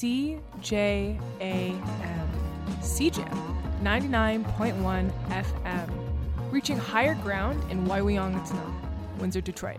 CJAM. CJAM 99.1 FM. Reaching higher ground in Waawiiyaatanong, Windsor, Detroit.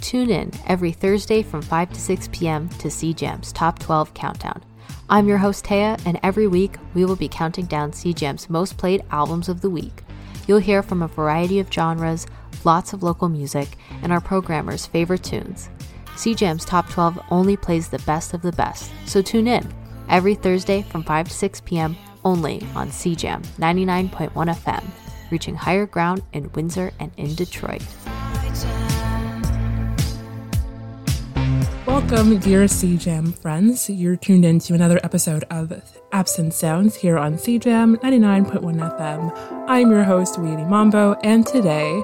Tune in every Thursday from 5 to 6 p.m. to CJAM's Top 12 Countdown. I'm your host, Taya, and every week we will be counting down CJAM's most played albums of the week. You'll hear from a variety of genres, lots of local music, and our programmers' favorite tunes. CJAM's Top 12 only plays the best of the best, so tune in every Thursday from 5 to 6 p.m. only on CJAM 99.1 FM, reaching higher ground in Windsor and in Detroit. Welcome, dear CJAM friends. You're tuned in to another episode of Absent Sounds here on CJAM 99.1 FM. I'm your host, Weedy Mambo, and today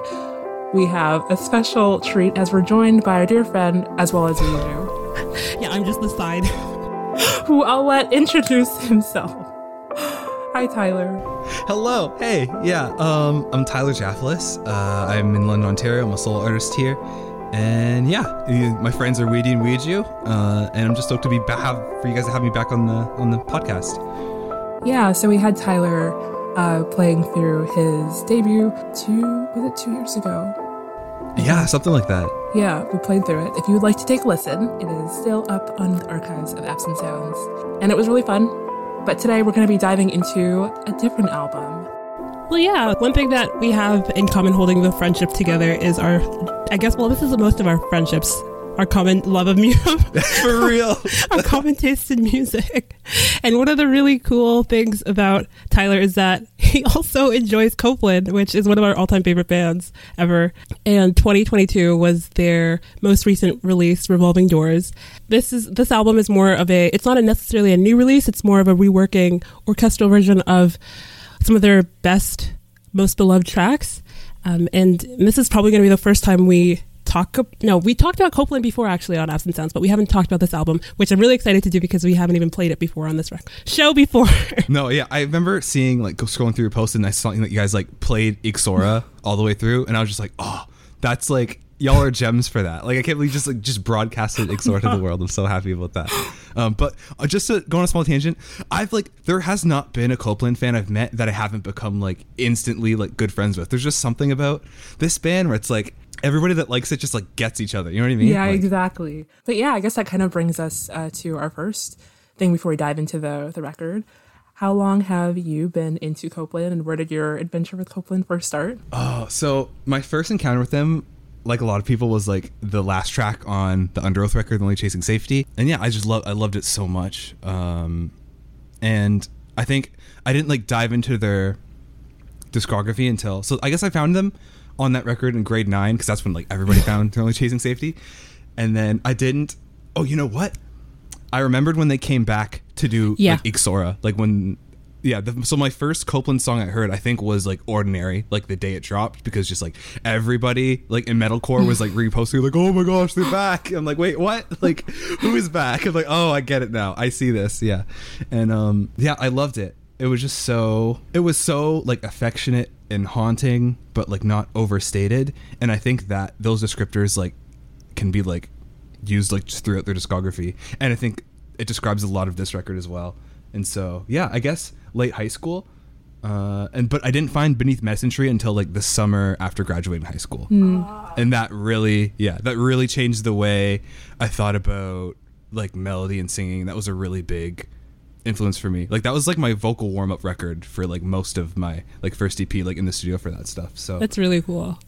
we have a special treat as we're joined by our dear friend as well as Riju. yeah, I'm just the side. who I'll let introduce himself. Hi, Tyler. Hello. Hey. Yeah. Um, I'm Tyler Jaffelis. Uh, I'm in London, Ontario. I'm a solo artist here. And yeah, my friends are Weedy and Weiju, uh, and I'm just stoked to be back for you guys to have me back on the on the podcast. Yeah, so we had Tyler uh, playing through his debut two was it two years ago? Yeah, something like that. Yeah, we played through it. If you would like to take a listen, it is still up on the archives of Absent Sounds, and it was really fun. But today we're going to be diving into a different album. Well, yeah, one thing that we have in common holding the friendship together is our, I guess, well, this is the most of our friendships, our common love of music. For real. our common taste in music. And one of the really cool things about Tyler is that he also enjoys Copeland, which is one of our all time favorite bands ever. And 2022 was their most recent release, Revolving Doors. This is this album is more of a it's not a necessarily a new release, it's more of a reworking orchestral version of some of their best, most beloved tracks. Um, and this is probably going to be the first time we talk. No, we talked about Copeland before actually on Absent Sounds, but we haven't talked about this album, which I'm really excited to do because we haven't even played it before on this show before. no, yeah, I remember seeing like scrolling through your post and I saw that you guys like played Ixora all the way through, and I was just like, oh, that's like y'all are gems for that. Like I can't believe just like just broadcasted Ixora to the world. I'm so happy about that. Um, but uh, just to go on a small tangent, I've like there has not been a Copeland fan I've met that I haven't become like instantly like good friends with. There's just something about this band where it's like everybody that likes it just like gets each other. You know what I mean? Yeah, like, exactly. But yeah, I guess that kind of brings us uh, to our first thing before we dive into the the record. How long have you been into Copeland, and where did your adventure with Copeland first start? Oh, so my first encounter with them like a lot of people was like the last track on the Underoath record, Only Chasing Safety. And yeah, I just love I loved it so much. Um, and I think I didn't like dive into their discography until so I guess I found them on that record in grade nine because that's when like everybody found Only Chasing Safety. And then I didn't. Oh, you know what? I remembered when they came back to do yeah. like Ixora, like when yeah the, so my first copeland song i heard i think was like ordinary like the day it dropped because just like everybody like in metalcore was like reposting like oh my gosh they're back i'm like wait what like who is back i'm like oh i get it now i see this yeah and um yeah i loved it it was just so it was so like affectionate and haunting but like not overstated and i think that those descriptors like can be like used like just throughout their discography and i think it describes a lot of this record as well and so yeah i guess late high school. Uh, and but I didn't find Beneath Tree until like the summer after graduating high school, mm. and that really, yeah, that really changed the way I thought about like melody and singing. That was a really big influence for me. Like that was like my vocal warm up record for like most of my like first EP, like in the studio for that stuff. So that's really cool.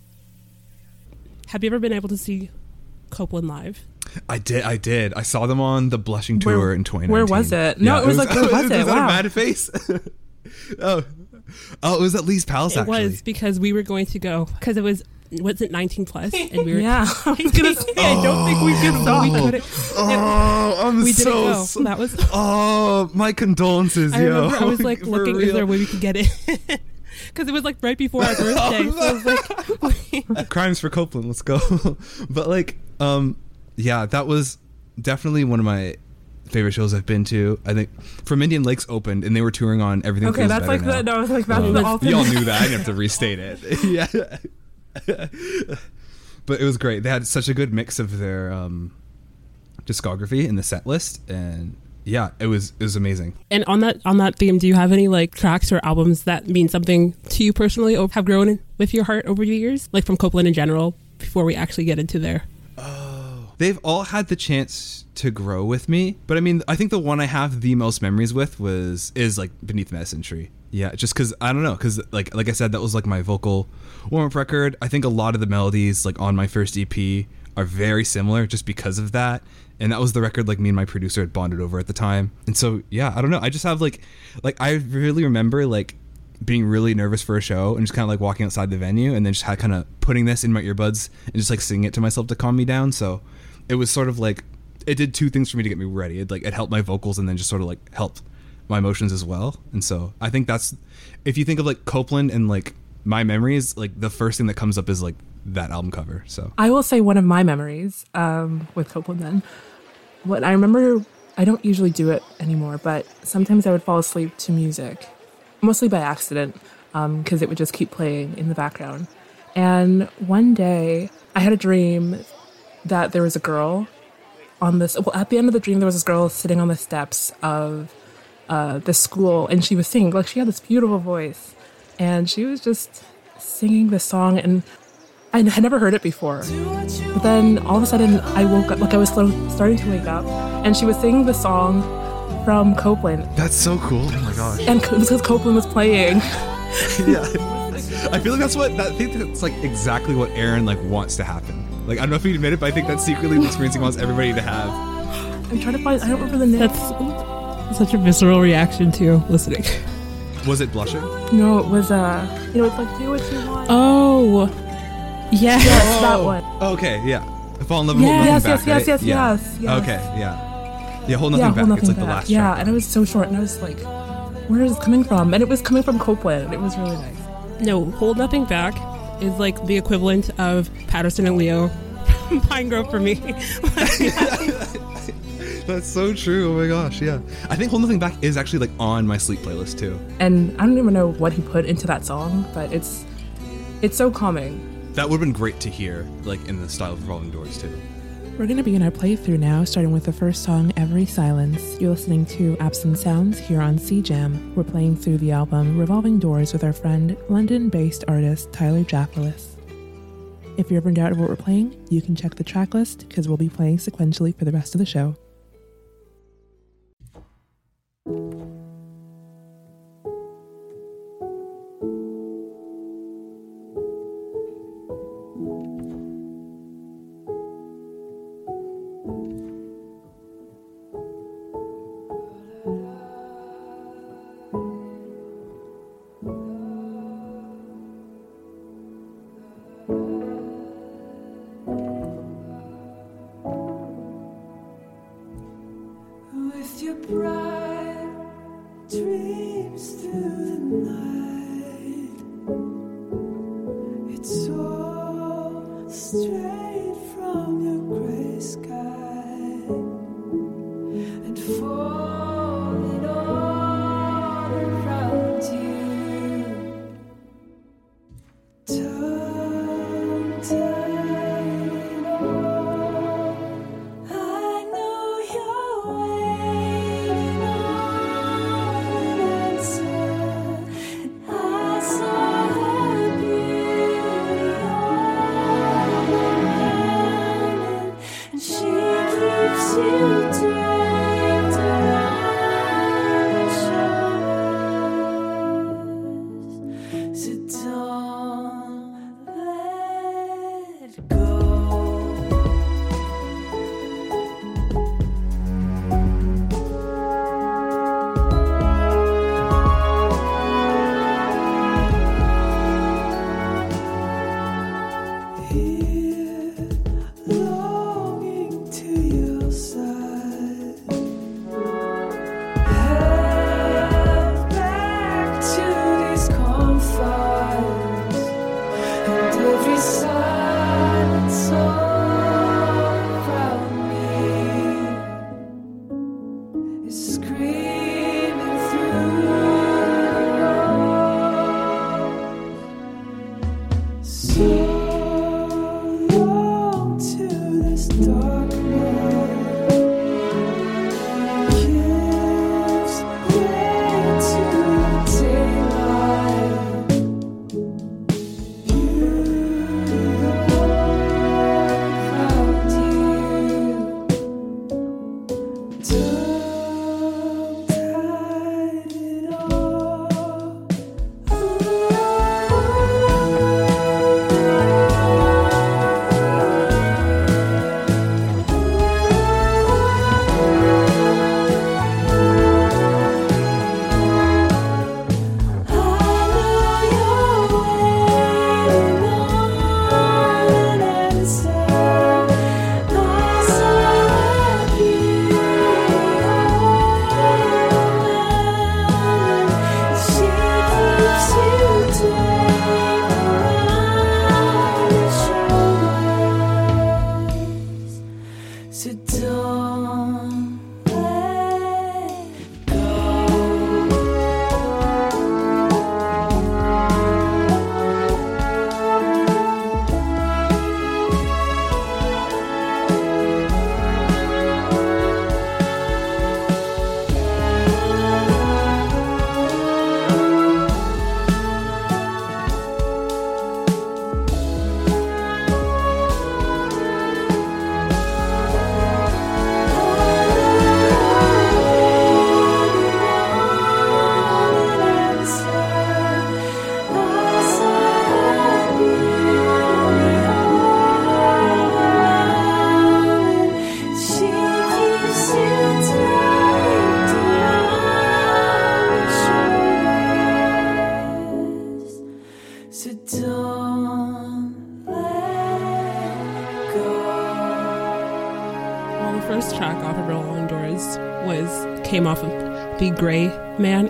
Have you ever been able to see Copeland live? I did. I did. I saw them on the Blushing tour where, in 2019. Where was it? No, yeah, it, was it, was like where was, was it? Wow. Mad face. oh, oh, it was at Lee's Palace. It actually. was because we were going to go because it was was it 19 plus and we were yeah I was gonna say oh, I don't think we could oh, we couldn't oh I'm we so didn't go. that was oh my condolences I yo remember I was like looking real. is there a way we could get it because it was like right before our birthday so I was like crimes for Copeland let's go but like um yeah that was definitely one of my favorite shows I've been to. I think from Indian Lakes opened and they were touring on everything. Okay, that's like now. the no, like that's um, the ultimate. Y'all knew that. I didn't have to restate it. yeah, but it was great. They had such a good mix of their um, discography in the set list, and yeah, it was it was amazing. And on that on that theme, do you have any like tracks or albums that mean something to you personally or have grown with your heart over the years, like from Copeland in general? Before we actually get into there, Oh, They've all had the chance to grow with me, but I mean, I think the one I have the most memories with was is like Beneath the Medicine Tree. Yeah, just because I don't know, because like like I said, that was like my vocal warm up record. I think a lot of the melodies like on my first EP are very similar, just because of that. And that was the record like me and my producer had bonded over at the time. And so yeah, I don't know. I just have like like I really remember like being really nervous for a show and just kind of like walking outside the venue and then just kind of putting this in my earbuds and just like singing it to myself to calm me down. So it was sort of like it did two things for me to get me ready. It like it helped my vocals and then just sort of like helped my emotions as well. And so I think that's if you think of like Copeland and like my memories, like the first thing that comes up is like that album cover. So I will say one of my memories um, with Copeland then. What I remember, I don't usually do it anymore, but sometimes I would fall asleep to music, mostly by accident, because it would just keep playing in the background. And one day, I had a dream that there was a girl on this. Well, at the end of the dream, there was this girl sitting on the steps of uh, the school, and she was singing. Like she had this beautiful voice, and she was just singing this song, and I had never heard it before. But then all of a sudden, I woke up, like I was slow, starting to wake up, and she was singing the song from Copeland, that's so cool. Oh my gosh. and because Copeland was playing. yeah. I feel like that's what that, I think that's like exactly what Aaron like wants to happen. Like I don't know if he'd admit it, but I think that's secretly the experience he wants everybody to have. I'm trying to find. I don't remember the name. that's such a visceral reaction to listening. Was it blushing? no, it was uh, you know, it's like do what you want. Oh, yeah. yes, that one. Oh, okay, yeah. Fall in love with hold Yes, nothing yes, back. yes, right? yes, yeah. yes, yes. Okay, yeah. Yeah, hold nothing yeah, back. hold nothing it's like back. the last yeah, track. and it was so short, and I was like, where is this coming from? And it was coming from Copeland. It was really nice. No, hold nothing back is like the equivalent of Patterson and Leo Pinegrove for me. That's so true. Oh my gosh, yeah. I think Hold Nothing Back is actually like on my sleep playlist too. And I don't even know what he put into that song, but it's it's so calming. That would have been great to hear, like in the style of Revolving Doors too. We're going to begin our playthrough now, starting with the first song, Every Silence. You're listening to Absent Sounds here on CJAM. We're playing through the album Revolving Doors with our friend, London based artist Tyler Jaffelis. If you're ever in doubt of what we're playing, you can check the track list because we'll be playing sequentially for the rest of the show.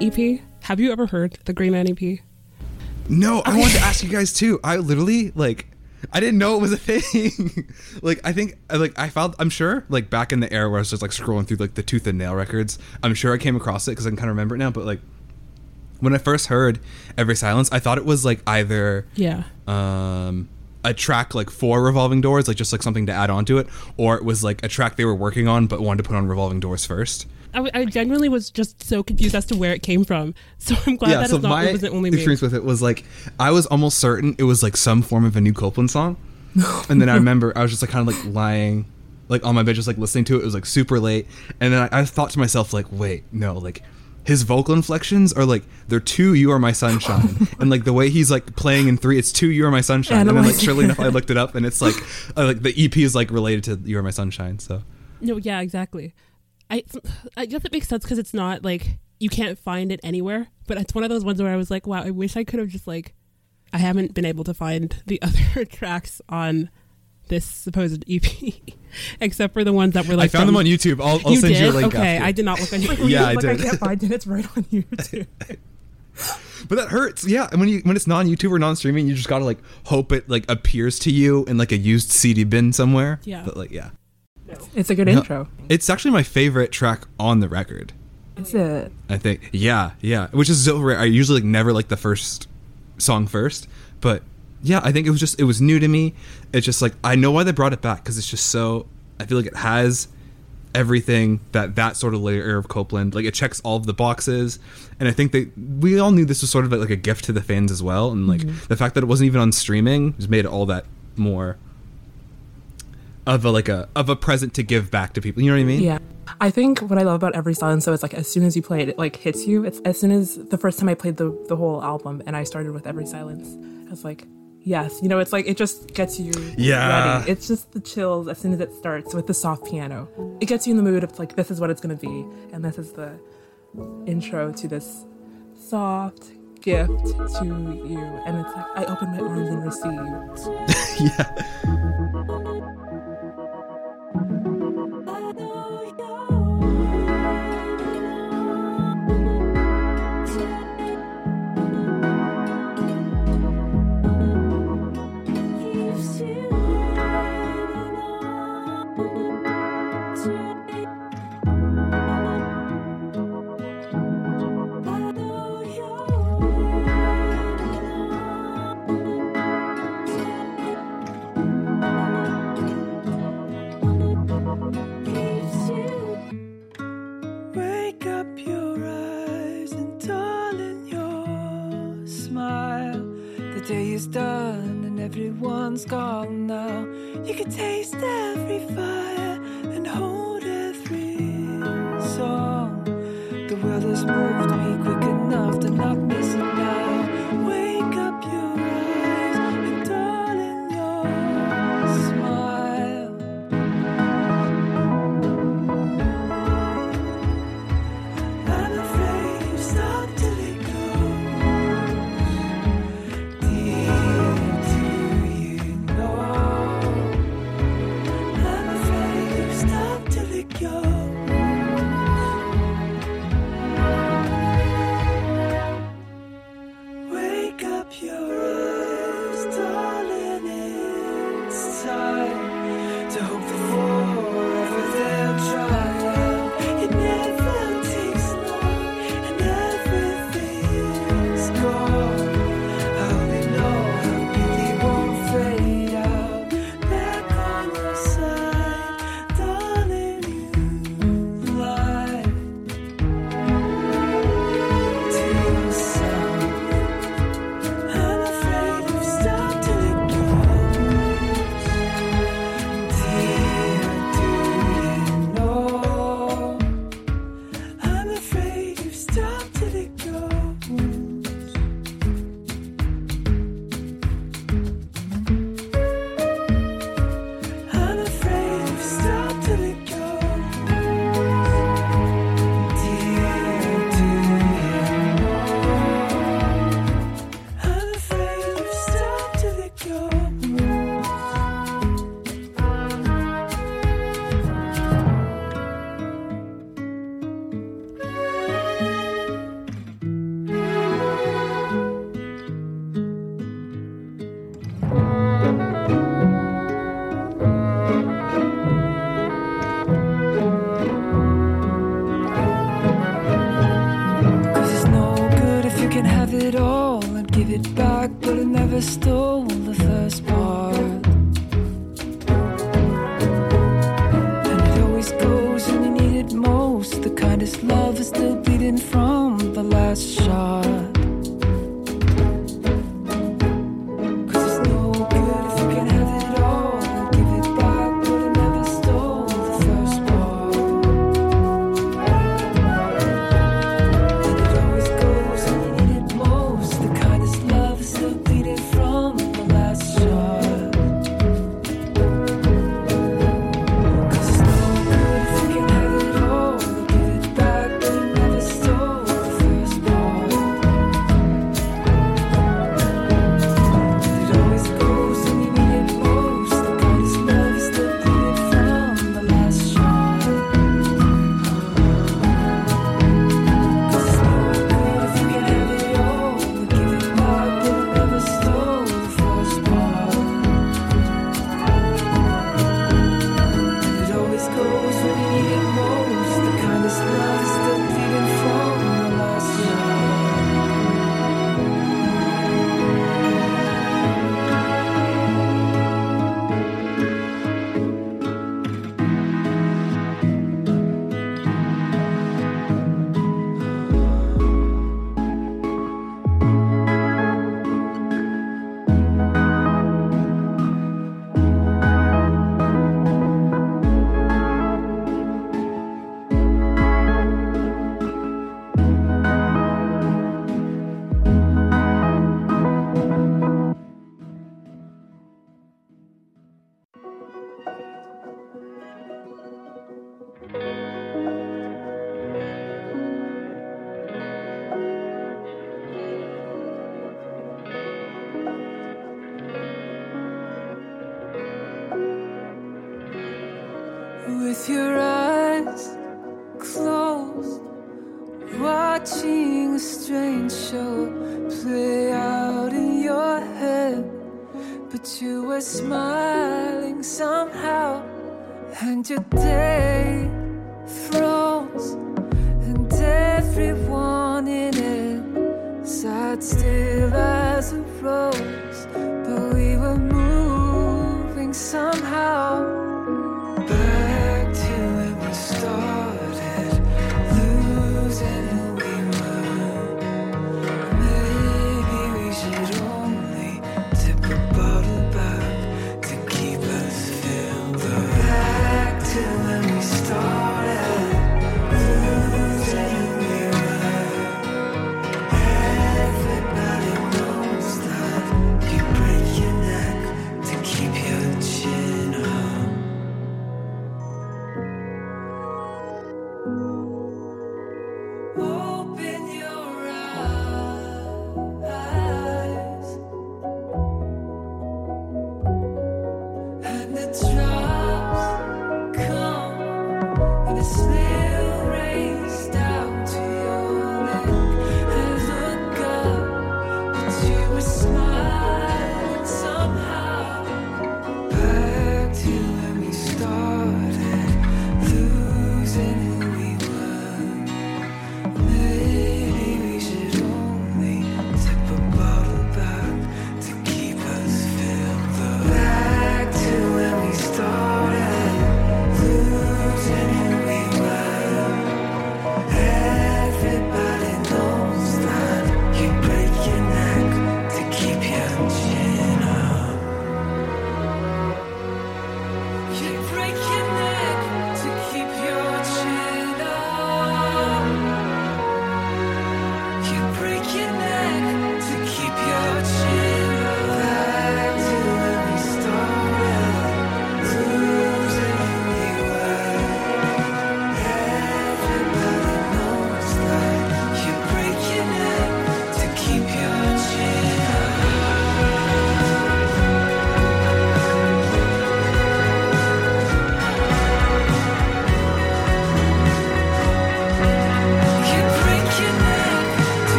EP. Have you ever heard the Gray Man EP? No, I wanted to ask you guys too. I literally like I didn't know it was a thing. like I think like I found I'm sure like back in the era where I was just like scrolling through like the Tooth and Nail records. I'm sure I came across it because I can kind of remember it now. But like when I first heard Every Silence, I thought it was like either Yeah. um a track like for revolving doors like just like something to add on to it or it was like a track they were working on but wanted to put on revolving doors first I, I genuinely was just so confused as to where it came from. So I'm glad that it's not, it wasn't only me. experience with it was like I was almost certain it was like some form of a new Copeland song, and then I remember I was just like kind of like lying, like on my bed, just like listening to it. It was like super late, and then I, I thought to myself like, wait, no, like his vocal inflections are like they're two "You Are My Sunshine," and like the way he's like playing in three, it's two "You Are My Sunshine," And and, then like- like surely enough, I looked it up, and it's like uh, like the EP is like related to "You Are My Sunshine," so. No, yeah, exactly. I I guess it makes sense because it's not like you can't find it anywhere. But it's one of those ones where I was like, wow, I wish I could have just like, I haven't been able to find the other tracks on this supposed EP, except for the ones that were like. I found them on YouTube. I'll, I'll you send did? you a link. okay, after. I did not look on YouTube. Yeah, I like, did. I can't find it. It's right on YouTube. But that hurts. Yeah, and when you when it's non YouTube or non streaming, you just gotta like hope it like appears to you in like a used CD bin somewhere. Yeah. But like yeah. It's a good No. intro. It's actually my favorite track on the record. Is it? I think. Yeah, yeah. Which is so rare. I usually like never like the first song first, but yeah, I think it was just it was new to me. It's just like I know why they brought it back because it's just so. I feel like it has everything that that sort of layer of Copeland like it checks all of the boxes and I think they we all knew this was sort of like a gift to the fans as well and like mm-hmm. the fact that it wasn't even on streaming just made it all that more of a like a of a present to give back to people you know what I mean Yeah. I think what I love about Every Silence so is like as soon as you play it, it like hits you. It's as soon as the first time I played the the whole album and I started with Every Silence, I was like, yes, you know, it's like it just gets you Yeah. ready. It's just the chills as soon as it starts with the soft piano. It gets you in the mood of like this is what it's gonna be, and this is the intro to this soft gift to you. And it's like I open my arms and receive. yeah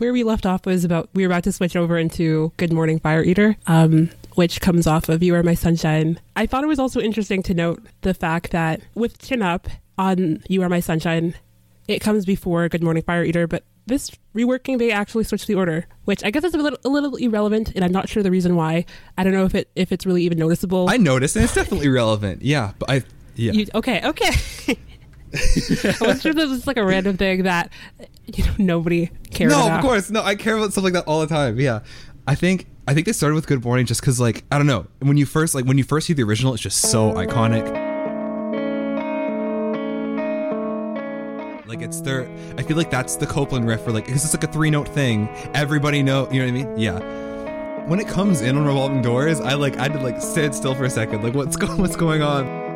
where we left off was about we were about to switch over into Good Morning Fire Eater, um, which comes off of You Are My Sunshine. I thought it was also interesting to note the fact that with Chin Up on You Are My Sunshine, it comes before Good Morning Fire Eater, but this reworking they actually switched the order, which I guess is a little, a little irrelevant, and I'm not sure the reason why. I don't know if it if it's really even noticeable. I noticed, and it's definitely relevant. Yeah, but I yeah. You, okay, okay. I was sure this was like a random thing that you know nobody cares about. no, about. of course, no. I care about stuff like that all the time. Yeah, I think I think they started with Good Morning just because like I don't know when you first like when you first see the original, it's just so iconic. Like it's their, I feel like that's the Copeland riff for like because it's like a three note thing. Everybody know, you know what I mean? Yeah. When it comes in on revolving doors, I like I had to like sit still for a second. Like what's going what's going on?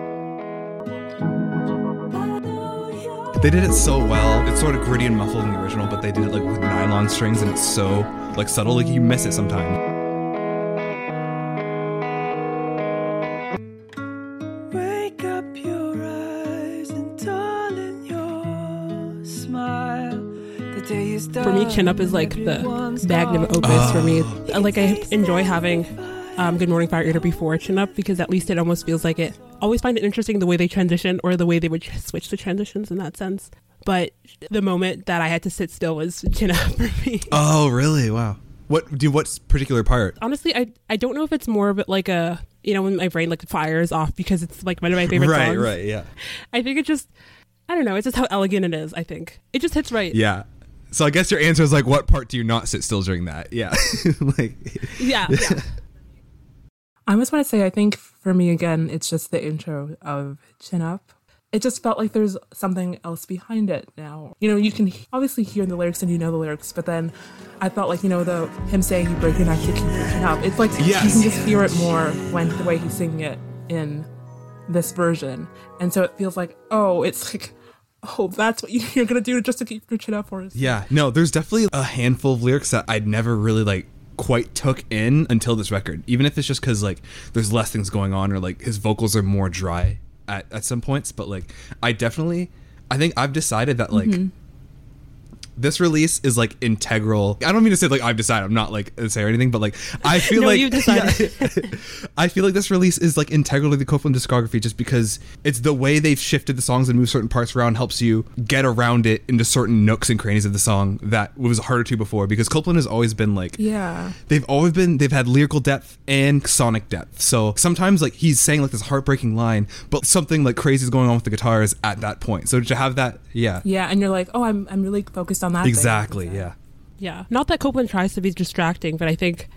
They did it so well. It's sort of gritty and muffled in the original, but they did it like with nylon strings, and it's so like subtle. Like you miss it sometimes. Wake up your eyes and darling, your smile. The day is done. For me, Chin Up is like the magnum opus for me. Like I enjoy having um, Good Morning Fire Eater before Chin Up because at least it almost feels like it. Always find it interesting the way they transition or the way they would switch the transitions in that sense. But the moment that I had to sit still was Chin Up for me. Oh, really? Wow. What do what particular part? Honestly, I I don't know if it's more of it like a you know when my brain like fires off because it's like one of my favorite right, songs. right, yeah, I think it just I don't know. It's just how elegant it is. I think it just hits right. yeah. So I guess your answer is like, what part do you not sit still during that? Yeah, like yeah. yeah. I just want to say, I think for me, again, it's just the intro of Chin Up. It just felt like there's something else behind it now. You know, you can obviously hear the lyrics and you know the lyrics, but then I felt like, you know, the him saying you break your neck to keep your chin up. It's like you can just hear it more when the way he's singing it in this version. And so it feels like, oh, it's like, oh, that's what you're going to do just to keep your chin up for us. Yeah, no, there's definitely a handful of lyrics that I'd never really like quite took in until this record. Even if it's just because like there's less things going on or like his vocals are more dry at, at some points. But like I definitely I think I've decided that like mm-hmm. This release is like integral. I don't mean to say like I've decided. I'm not like say or anything, but like I feel No, like you've decided. Yeah. I feel like this release is like integral to the Copeland discography just because it's the way they've shifted the songs and moved certain parts around helps you get around it into certain nooks and crannies of the song that was harder to before because Copeland has always been like Yeah. they've always been they've had lyrical depth and sonic depth. So sometimes like he's saying like this heartbreaking line, but something like crazy is going on with the guitars at that point. So to have that, yeah. Yeah. And you're like, oh, I'm, I'm really focused on that. thing. Exactly, yeah. Yeah. Not that Copeland tries to be distracting, but I think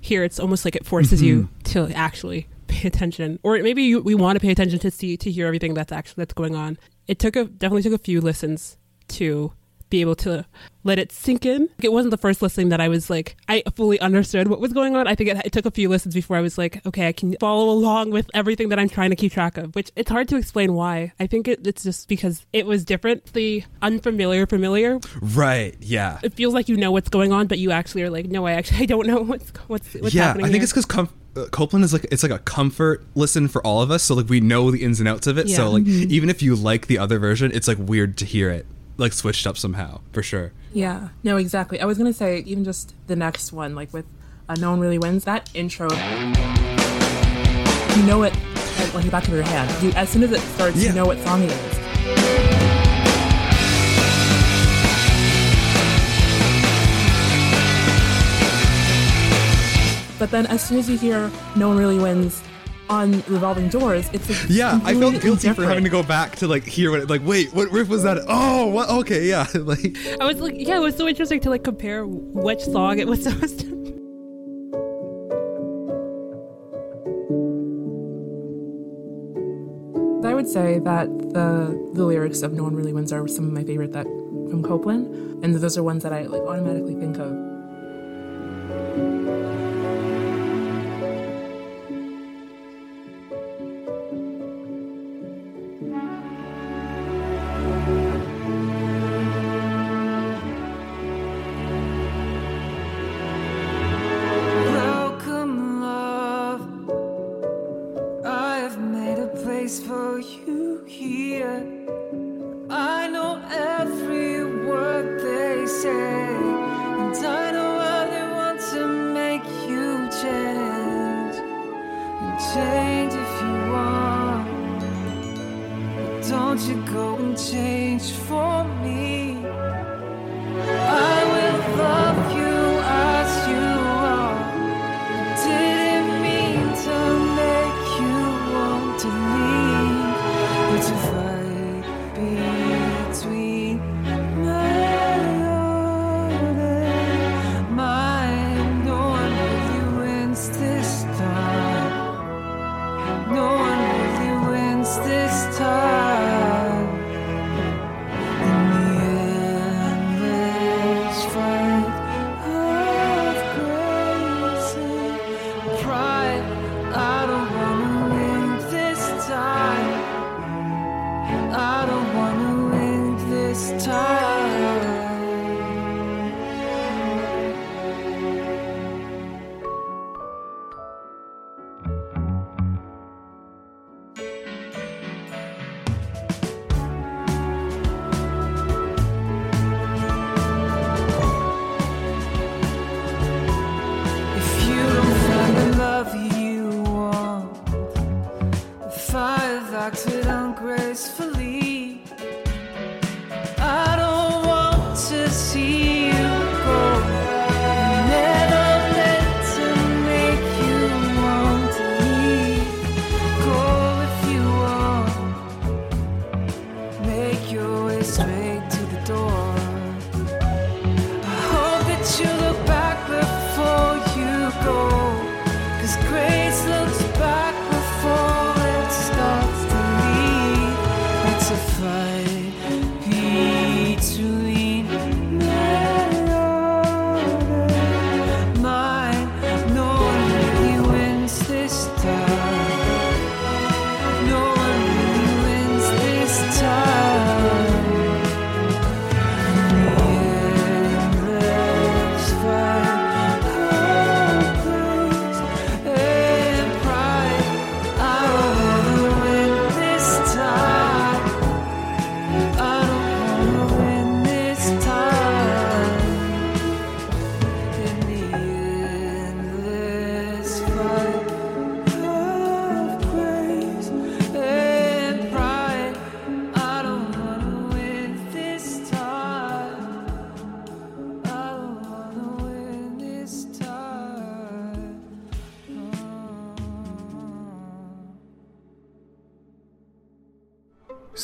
here it's almost like it forces you Mm-hmm. to actually pay attention, or maybe you, we want to pay attention to see to hear everything that's actually that's going on. It took a definitely took a few listens to be able to let it sink in. It wasn't the first listening that I was like I fully understood what was going on. I think it, it took a few listens before I was like, okay, I can follow along with everything that I'm trying to keep track of. Which it's hard to explain why. I think it, it's just because it was different. The unfamiliar familiar Right, yeah. it feels like you know what's going on, but you actually are like, no, I actually I don't know what's what's what's yeah, happening. I think here. it's because com- uh, Copeland is like it's like a comfort listen for all of us. So like we know the ins and outs of it. Yeah. So like even if you like the other version, it's like weird to hear it like switched up somehow for sure. Yeah, no, exactly. I was gonna say even just the next one, like with uh, "No One Really Wins," that intro, you know it like, the back of your hand. You, as soon as it starts, Yeah. you know what song it is. But then, as soon as you hear "No One Really Wins" on "Revolving Doors," it's like Yeah, I felt completely guilty for having to go back to like hear what it, like wait what riff was that? Oh, what? Okay, yeah, like I was like, yeah, it was so interesting to like compare which song it was supposed to. I would say that the the lyrics of "No One Really Wins" are some of my favorite that from Copeland, and those are ones that I like automatically think of. To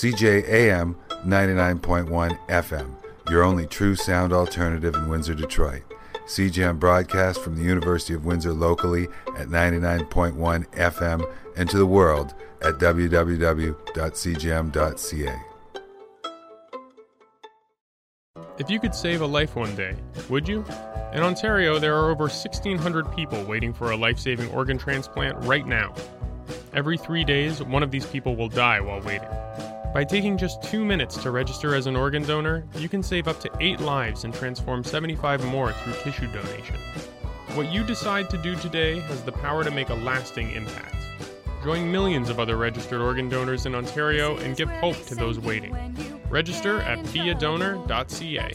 CJAM 99.1 FM, your only true sound alternative in Windsor, Detroit. CJAM broadcast from the University of Windsor locally at 99.1 FM and to the world at www.cjam.ca. If you could save a life one day, would you? In Ontario, there are over 1,600 people waiting for a life saving organ transplant right now. Every three days, one of these people will die while waiting. By taking just two minutes to register as an organ donor, you can save up to eight lives and transform 75 more through tissue donation. What you decide to do today has the power to make a lasting impact. Join millions of other registered organ donors in Ontario and give hope to those waiting. Register at beadonor.ca.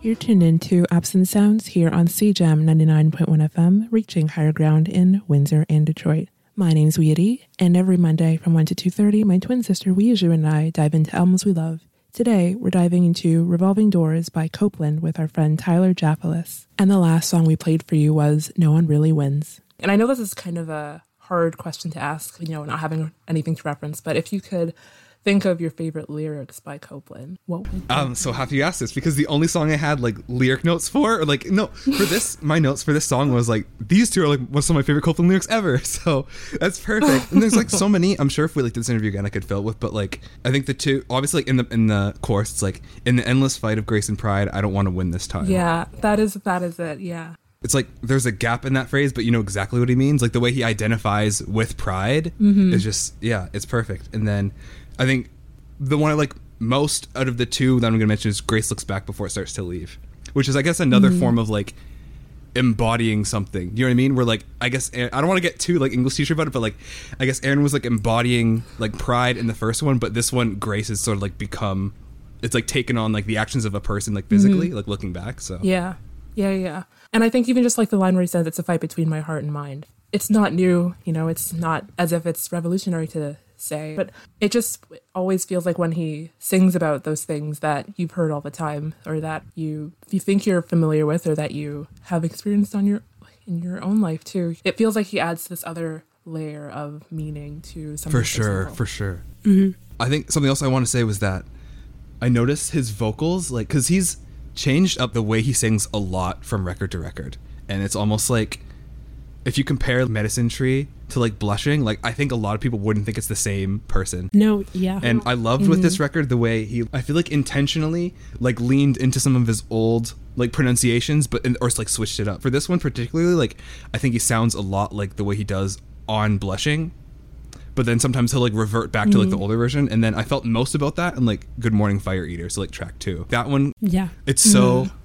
You're tuned in to Absent Sounds here on CJAM 99.1 FM, reaching higher ground in Windsor and Detroit. My name's Weedy, and every Monday from 1 to 2.30, my twin sister Weiju and I dive into albums we love. Today, we're diving into Revolving Doors by Copeland with our friend Tyler Japalis. And the last song we played for you was No One Really Wins. And I know this is kind of a hard question to ask, you know, not having anything to reference, but if you could think of your favorite lyrics by Copeland, what would Um, so happy you asked this because the only song I had like lyric notes for, or like no, for this, my notes for this song was like these two are like one of my favorite Copeland lyrics ever. So that's perfect. And there's like so many. I'm sure if we like did this interview again, I could fill it with. But like I think the two, obviously, like in the in the chorus, it's like in the endless fight of grace and pride, I don't want to win this time. Yeah, that is that is it. Yeah. It's like there's a gap in that phrase, but you know exactly what he means. Like the way he identifies with pride is just yeah, it's perfect. And then I think the one I like most out of the two that I'm gonna mention is Grace looks back before it starts to leave, which is I guess another mm-hmm. form of like embodying something. You know what I mean? Where like I guess I don't want to get too like English teacher about it, but like I guess Aaron was like embodying like pride in the first one, but this one Grace has sort of like become it's like taken on like the actions of a person like physically, mm-hmm. like looking back. So Yeah. Yeah, yeah. And I think even just like the line where he says it's a fight between my heart and mind. It's not new, you know, it's not as if it's revolutionary to say. But it just always feels like when he sings about those things that you've heard all the time or that you you think you're familiar with or that you have experienced on your in your own life too. It feels like he adds this other layer of meaning to something for sure, simple. for sure. I think something else I want to say was that I noticed his vocals, like, because he's changed up the way he sings a lot from record to record, and it's almost like if you compare Medicine Tree to like Blushing, like I think a lot of people wouldn't think it's the same person. No, yeah. And I loved with this mm-hmm. record the way he, I feel like intentionally like leaned into some of his old like pronunciations, but or like switched it up. For this one particularly, like I think he sounds a lot like the way he does on Blushing, but then sometimes he'll like revert back to like the mm-hmm. older version. And then I felt most about that in like Good Morning Fire Eater, so like track two. That one, yeah. it's so. Mm-hmm.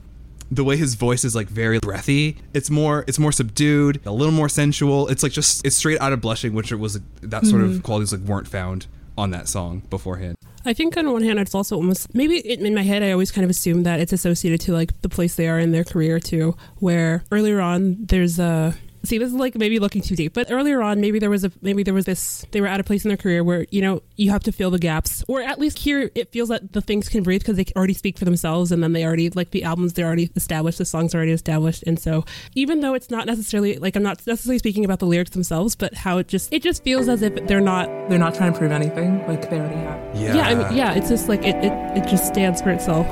The way his voice is like very breathy, it's more it's more subdued, a little more sensual. It's like just it's straight out of blushing, which it was that sort of mm-hmm. qualities like weren't found on that song beforehand. I think on one hand, it's also almost maybe in in my head, I always kind of assume that it's associated to like the place they are in their career too. Where earlier on, there's a see this is like maybe looking too deep, but earlier on, maybe there was a maybe there was this they were at a place in their career where you know you have to fill the gaps, or at least here it feels that the things can breathe because they already speak for themselves, and then they already like the albums they're already established, the songs are already established, and so even though it's not necessarily like I'm not necessarily speaking about the lyrics themselves, but how it just it just feels as if they're not They're not trying to prove anything, like they already have. Yeah, yeah, I mean, yeah, it's just like it, it, it just stands for itself.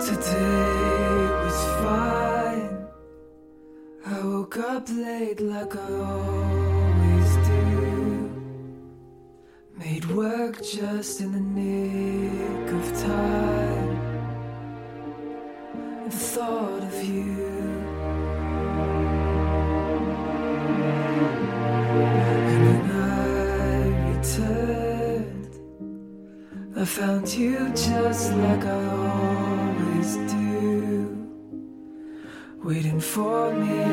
Today was fine. I woke up late like I always do. Made work just in the nick of time. The thought of you. And when I returned, I found you just like I always for me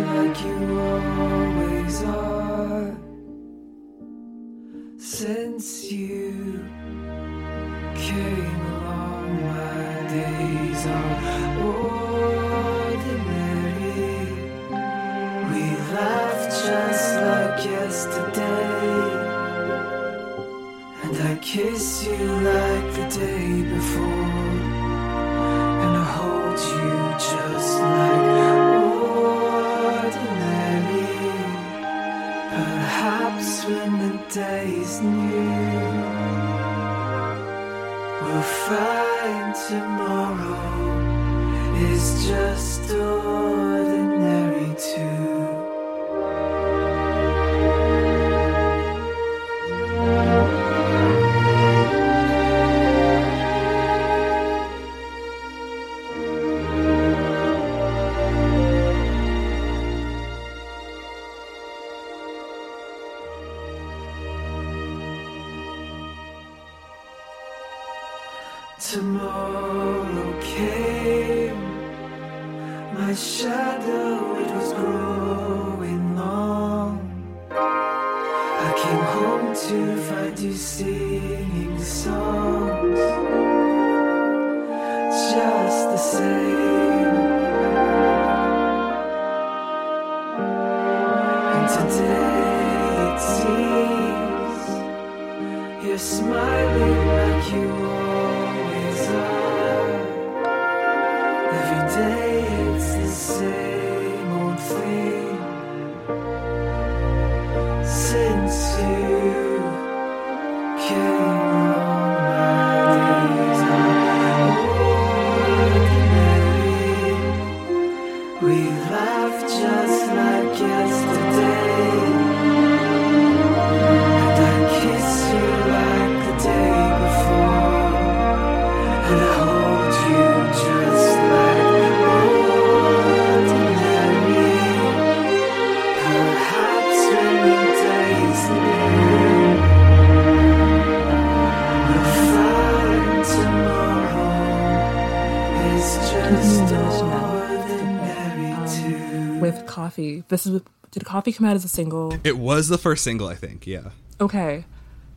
coffee. This is did coffee come out as a single? It was the first single, I think. Yeah. Okay.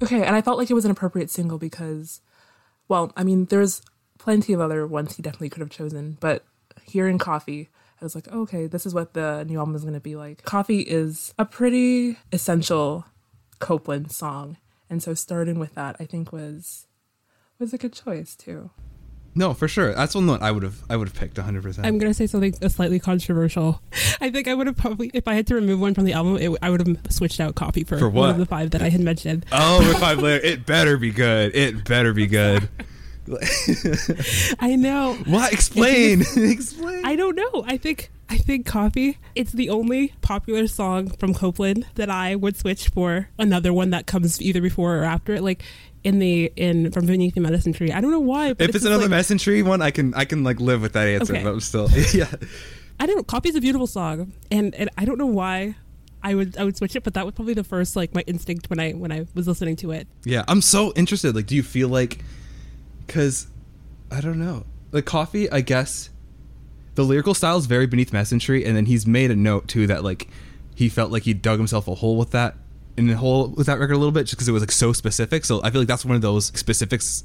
Okay, and I felt like it was an appropriate single because well, I mean, there's plenty of other ones he definitely could have chosen, but here in Coffee, I was like, okay, this is what the new album is going to be like. Coffee is a pretty essential Copeland song, and so starting with that, I think was was a good choice too. No, for sure. That's one that I would have I would have picked 100. percent I'm gonna say something uh, slightly controversial. I think I would have probably, if I had to remove one from the album, it, I would have switched out "Coffee" for, For one of the five that I had mentioned. Oh, with five later, it better be good. It better be good. I know. what? Explain. Explain. I don't know. I think I think "Coffee." It's the only popular song from Copeland that I would switch for another one that comes either before or after it. Like in the in from beneath the medicine tree. I don't know why. But if it's just another like, medicine tree one, I can I can like live with that answer. Okay. But I'm still yeah. I don't know. Coffee's a beautiful song, and and I don't know why. I would I would switch it, but that was probably the first like my instinct when I when I was listening to it. Yeah, I'm so interested. Like, do you feel like, because, I don't know, like coffee. I guess the lyrical style is very beneath medicine and then he's made a note too that like he felt like he dug himself a hole with that in the hole with that record a little bit just because it was like so specific. So I feel like that's one of those specifics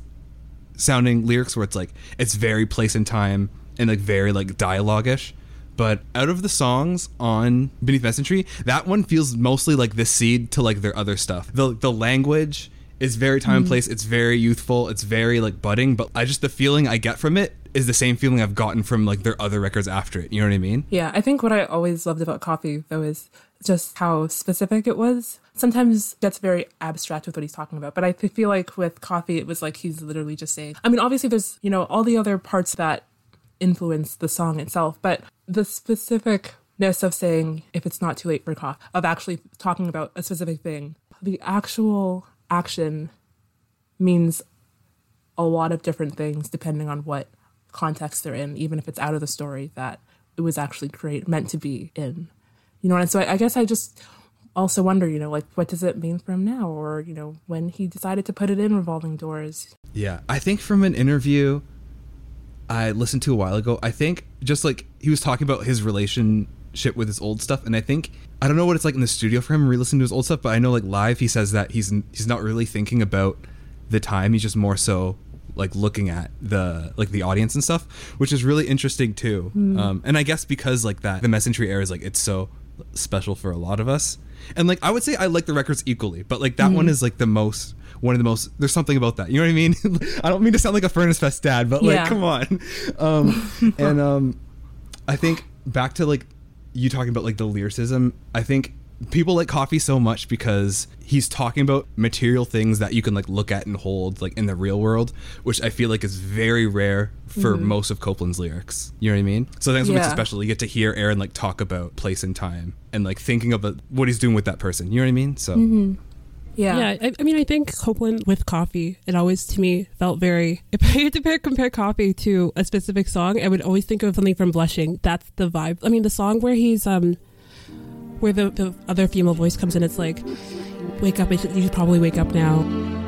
sounding lyrics where it's like it's very place and time and like very like dialogue-ish. But out of the songs on Beneath Tree, that one feels mostly like the seed to like their other stuff. The the language is very time and mm-hmm. place. It's very youthful. It's very like budding. But I just the feeling I get from it is the same feeling I've gotten from like their other records after it. You know what I mean? Yeah, I think what I always loved about coffee though is just how specific it was. Sometimes gets very abstract with what he's talking about, but I feel like with coffee, it was like he's literally just saying. I mean, obviously, there's you know all the other parts that influence the song itself. But the specificness of saying if it's not too late for coffee, of actually talking about a specific thing, the actual action means a lot of different things depending on what context they're in, even if it's out of the story that it was actually create meant to be in. You know, and so I, I guess I just also wonder, you know, like what does it mean for him now, or you know, when he decided to put it in revolving doors. Yeah, I think from an interview I listened to a while ago, I think just like he was talking about his relationship with his old stuff, and I think I don't know what it's like in the studio for him re-listening to his old stuff, but I know like live he says that he's he's not really thinking about the time, he's just more so like looking at the like the audience and stuff, which is really interesting too. Um, and I guess because like that, the Medicine Tree era is like it's so special for a lot of us. And like I would say I like the records equally, but like that one is like the most one of the most there's something about that. You know what I mean? I don't mean to sound like a Furnace Fest dad, but like Yeah. come on. Um and um I think back to like you talking about like the lyricism, I think people like coffee so much because he's talking about material things that you can like look at and hold like in the real world, which I feel like is very rare for most of Copeland's lyrics. You know what I mean? So that's what makes it special. You get to hear Aaron like talk about place and time and like thinking about what he's doing with that person. You know what I mean? So Yeah. Yeah, I, I mean, I think Copeland with coffee, it always to me felt very. If I had to compare, compare coffee to a specific song, I would always think of something from Blushing. That's the vibe. I mean, the song where he's um, where the, the other female voice comes in, it's like, "Wake up! You should, you should probably wake up now."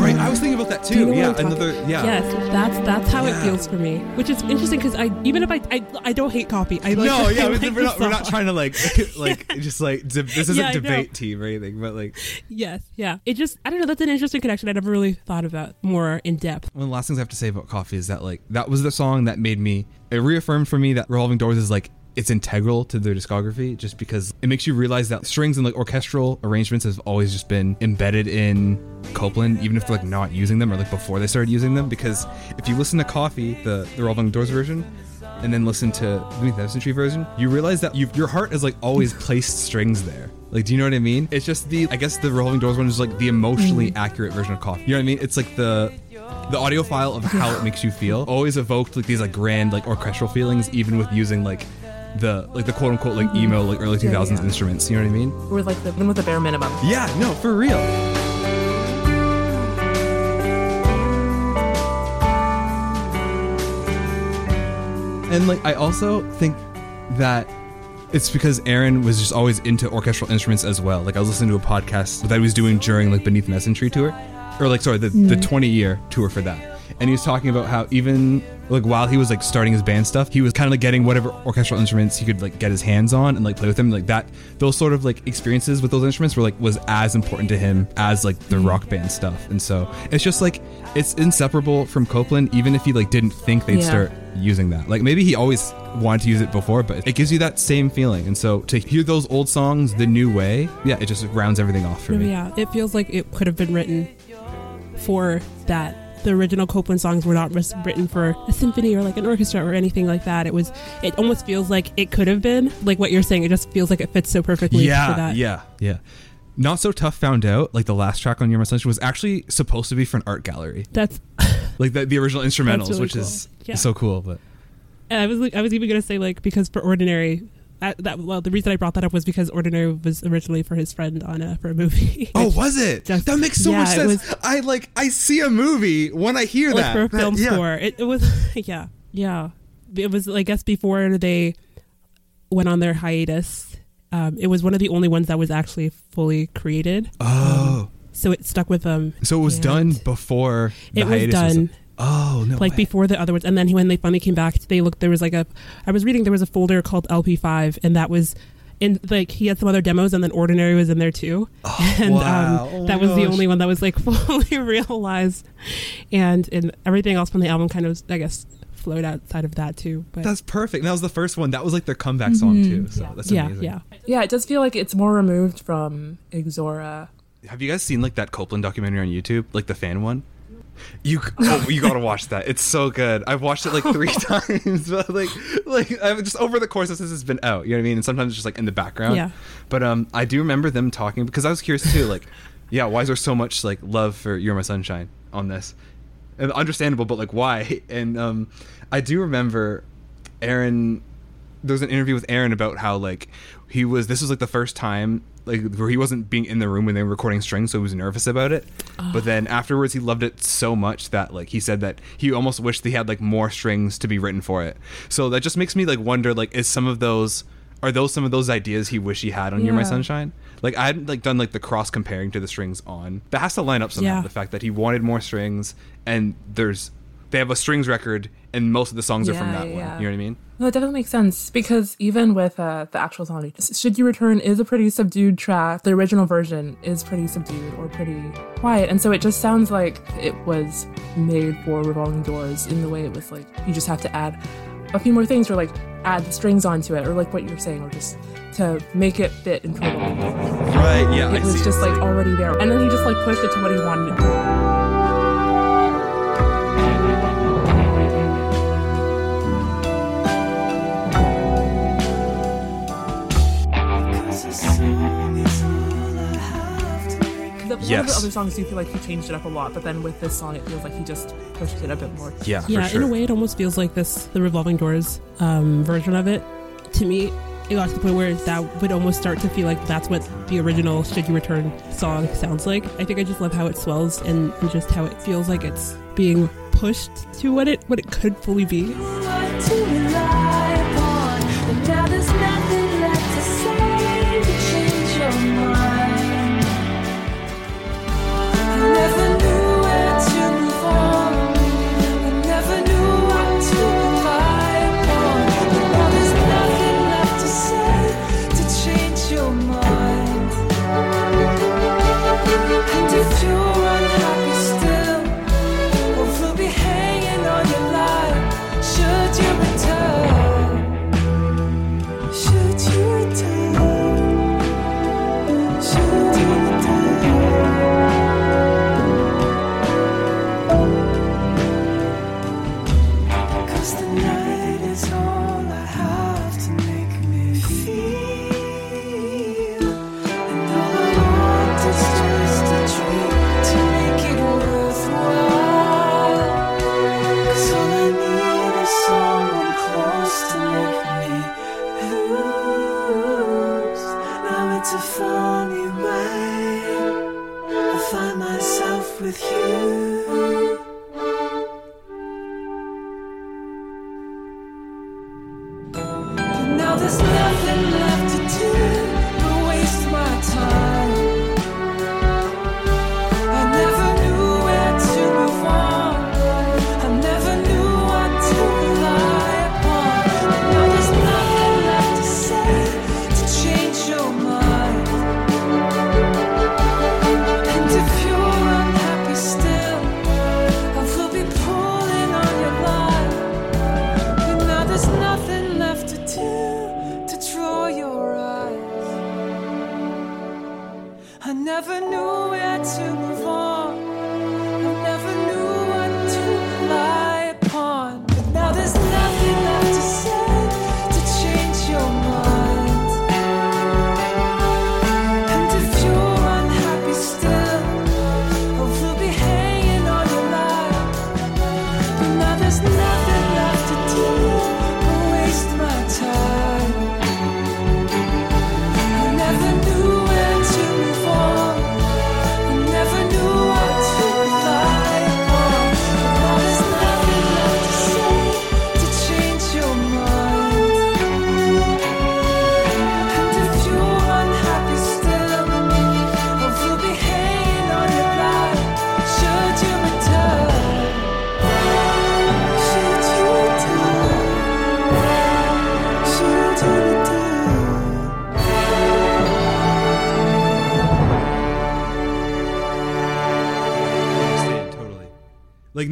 Right, I was thinking about that Do you too. know Yeah, another yeah. Yes, that's that's how Yeah. it feels for me, which is interesting because I even if I, I I don't hate coffee, I like no, yeah, I we're, like we're not we're not trying to like like just like de- this isn't Yeah, debate team or anything, but like Yes, yeah. It just I don't know. That's an interesting connection. I never really thought about more in depth. one of the last things I have to say about coffee is that like that was the song that made me it reaffirmed for me that Revolving Doors is like it's integral to their discography just because it makes you realize that strings and like orchestral arrangements have always just been embedded in Copeland, even if they're like not using them or like before they started using them. Because if you listen to Coffee, the the Revolving Doors version, and then listen to the Beneath Medicine Tree version, you realize that you your heart has like always placed strings there. Like, do you know what I mean? It's just the I guess the Revolving Doors one is like the emotionally mm. accurate version of Coffee. You know what I mean? It's like the the audio file of how it makes you feel always evoked like these like grand like orchestral feelings, even with using like the like the quote unquote like emo like early 2000s Yeah, yeah. instruments. You know what I mean? We're like the, with the bare minimum. Yeah, no, for real. And like I also think that it's because Aaron was just always into orchestral instruments as well. Like I was listening to a podcast that he was doing during like Beneath Medicine Tree tour, or like sorry the the mm-hmm. twenty year tour for that, and he was talking about how even like while he was like starting his band stuff, he was kind of like getting whatever orchestral instruments he could like get his hands on and like play with them. Like that, those sort of like experiences with those instruments were like was as important to him as like the mm. rock band stuff. And so it's just like it's inseparable from Copeland, even if he like didn't think they'd Yeah. start using that. Like maybe he always wanted to use it before, but it gives you that same feeling. And so to hear those old songs the new way, yeah, it just rounds everything off for me. yeah, it feels like it could have been written for that. The original Copeland songs were not written for a symphony or like an orchestra or anything like that. It was. It almost feels like it could have been like what you're saying. It just feels like it fits so perfectly for Yeah, that. yeah, yeah. Not so tough found out like the last track on Your Sunshine was actually supposed to be for an art gallery, That's. like the, the original instrumentals, really which cool. is Yeah. so cool. But And I was I was even gonna say like because for ordinary. That, that well, the reason I brought that up was because Ordinary was originally for his friend on a for a movie. oh, was it? Just- that makes so yeah, much sense. was- I like I see a movie when I hear that for a That- film yeah. score. It, it was yeah, yeah. It was I guess before they went on their hiatus. Um, it was one of the only ones that was actually fully created, Oh, so it stuck with them. so it was done before the It was hiatus done oh no, like way. before the other ones, and then when they finally came back, they looked. There was like a. I was reading there was a folder called LP5, and that was. In like he had some other demos, and then Ordinary was in there too, and wow. um, Oh that my was the only one that was like fully realized, and and everything else from the album kind of I guess flowed outside of that too. But That's perfect. That was the first one. That was like their comeback song too. So that's yeah, amazing. yeah. Yeah, it does feel like it's more removed from Ixora. Have you guys seen like that Copeland documentary on YouTube, like the fan one? You oh, you gotta watch that. It's so good. I've watched it like three times, but like like I've just over the course of since it's been out. You know what I mean? And sometimes it's just like in the background. Yeah. But um, I do remember them talking because I was curious too. Like, yeah, why is there so much like love for "You're My Sunshine" on this? and understandable, but like why? And um, I do remember Aaron. There was an interview with Aaron about how like he was. This was like the first time like where he wasn't being in the room when they were recording strings, so he was nervous about it. But then afterwards, he loved it so much that like he said that he almost wished he had like more strings to be written for it. So that just makes me like wonder like is some of those are those some of those ideas he wish he had on You're My Sunshine? Like I hadn't like done like the cross comparing to the strings on. That has to line up somehow. Yeah. The fact that he wanted more strings and there's they have a strings record and most of the songs are from that yeah, one. yeah. You know what I mean? No, it definitely makes sense because even with uh, the actual song, "Should You Return" is a pretty subdued track. The original version is pretty subdued or pretty quiet, and so it just sounds like it was made for revolving doors in the way it was like you just have to add a few more things or like add the strings onto it or like what you're saying or just to make it fit doors. Right. Yeah. It was just like already there, and then he just like pushed it to what he wanted it to. Make The, One of Yes. the other songs do feel like he changed it up a lot, but then with this song, it feels like he just pushed it a bit more. yeah. yeah, for sure. in a way, it almost feels like this the revolving doors um, version of it. To me, it got to the point where that would almost start to feel like that's what the original "Should You Return" song sounds like. I think I just love how it swells and, and just how it feels like it's being pushed to what it what it could fully be.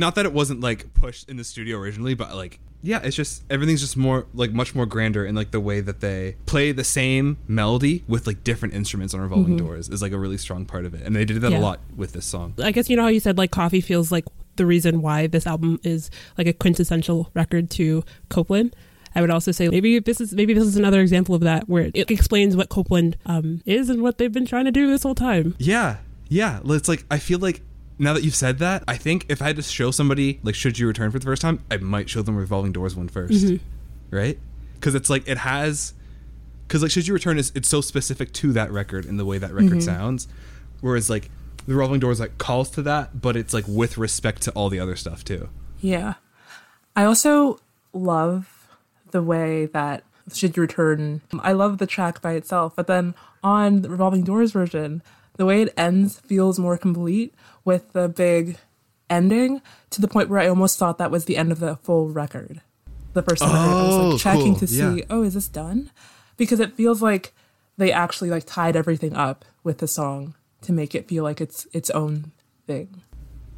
Not that it wasn't like pushed in the studio originally, but like yeah, it's just everything's just more like much more grander in like the way that they play the same melody with like different instruments on revolving doors is like a really strong part of it. And they did that Yeah. a lot with this song. I guess you know how you said like coffee feels like the reason why this album is like a quintessential record to Copeland. I would also say maybe this is maybe this is another example of that where it explains what Copeland um, is and what they've been trying to do this whole time. Yeah. Yeah. It's like I feel like now that you've said that, I think if I had to show somebody like should you return for the first time, I might show them Revolving Doors one 1st mm-hmm. right? Because it's like it has, because like should you return is it's so specific to that record and the way that record mm-hmm. sounds, whereas like the Revolving Doors like calls to that, but it's like with respect to all the other stuff too. Yeah. I also love the way that Should You Return, I love the track by itself, but then on the Revolving Doors version, the way it ends feels more complete with the big ending to the point where I almost thought that was the end of the full record. The first time I heard it, I was Oh, like checking cool. to see, Yeah. oh, is this done? Because it feels like they actually like tied everything up with the song to make it feel like it's its own thing.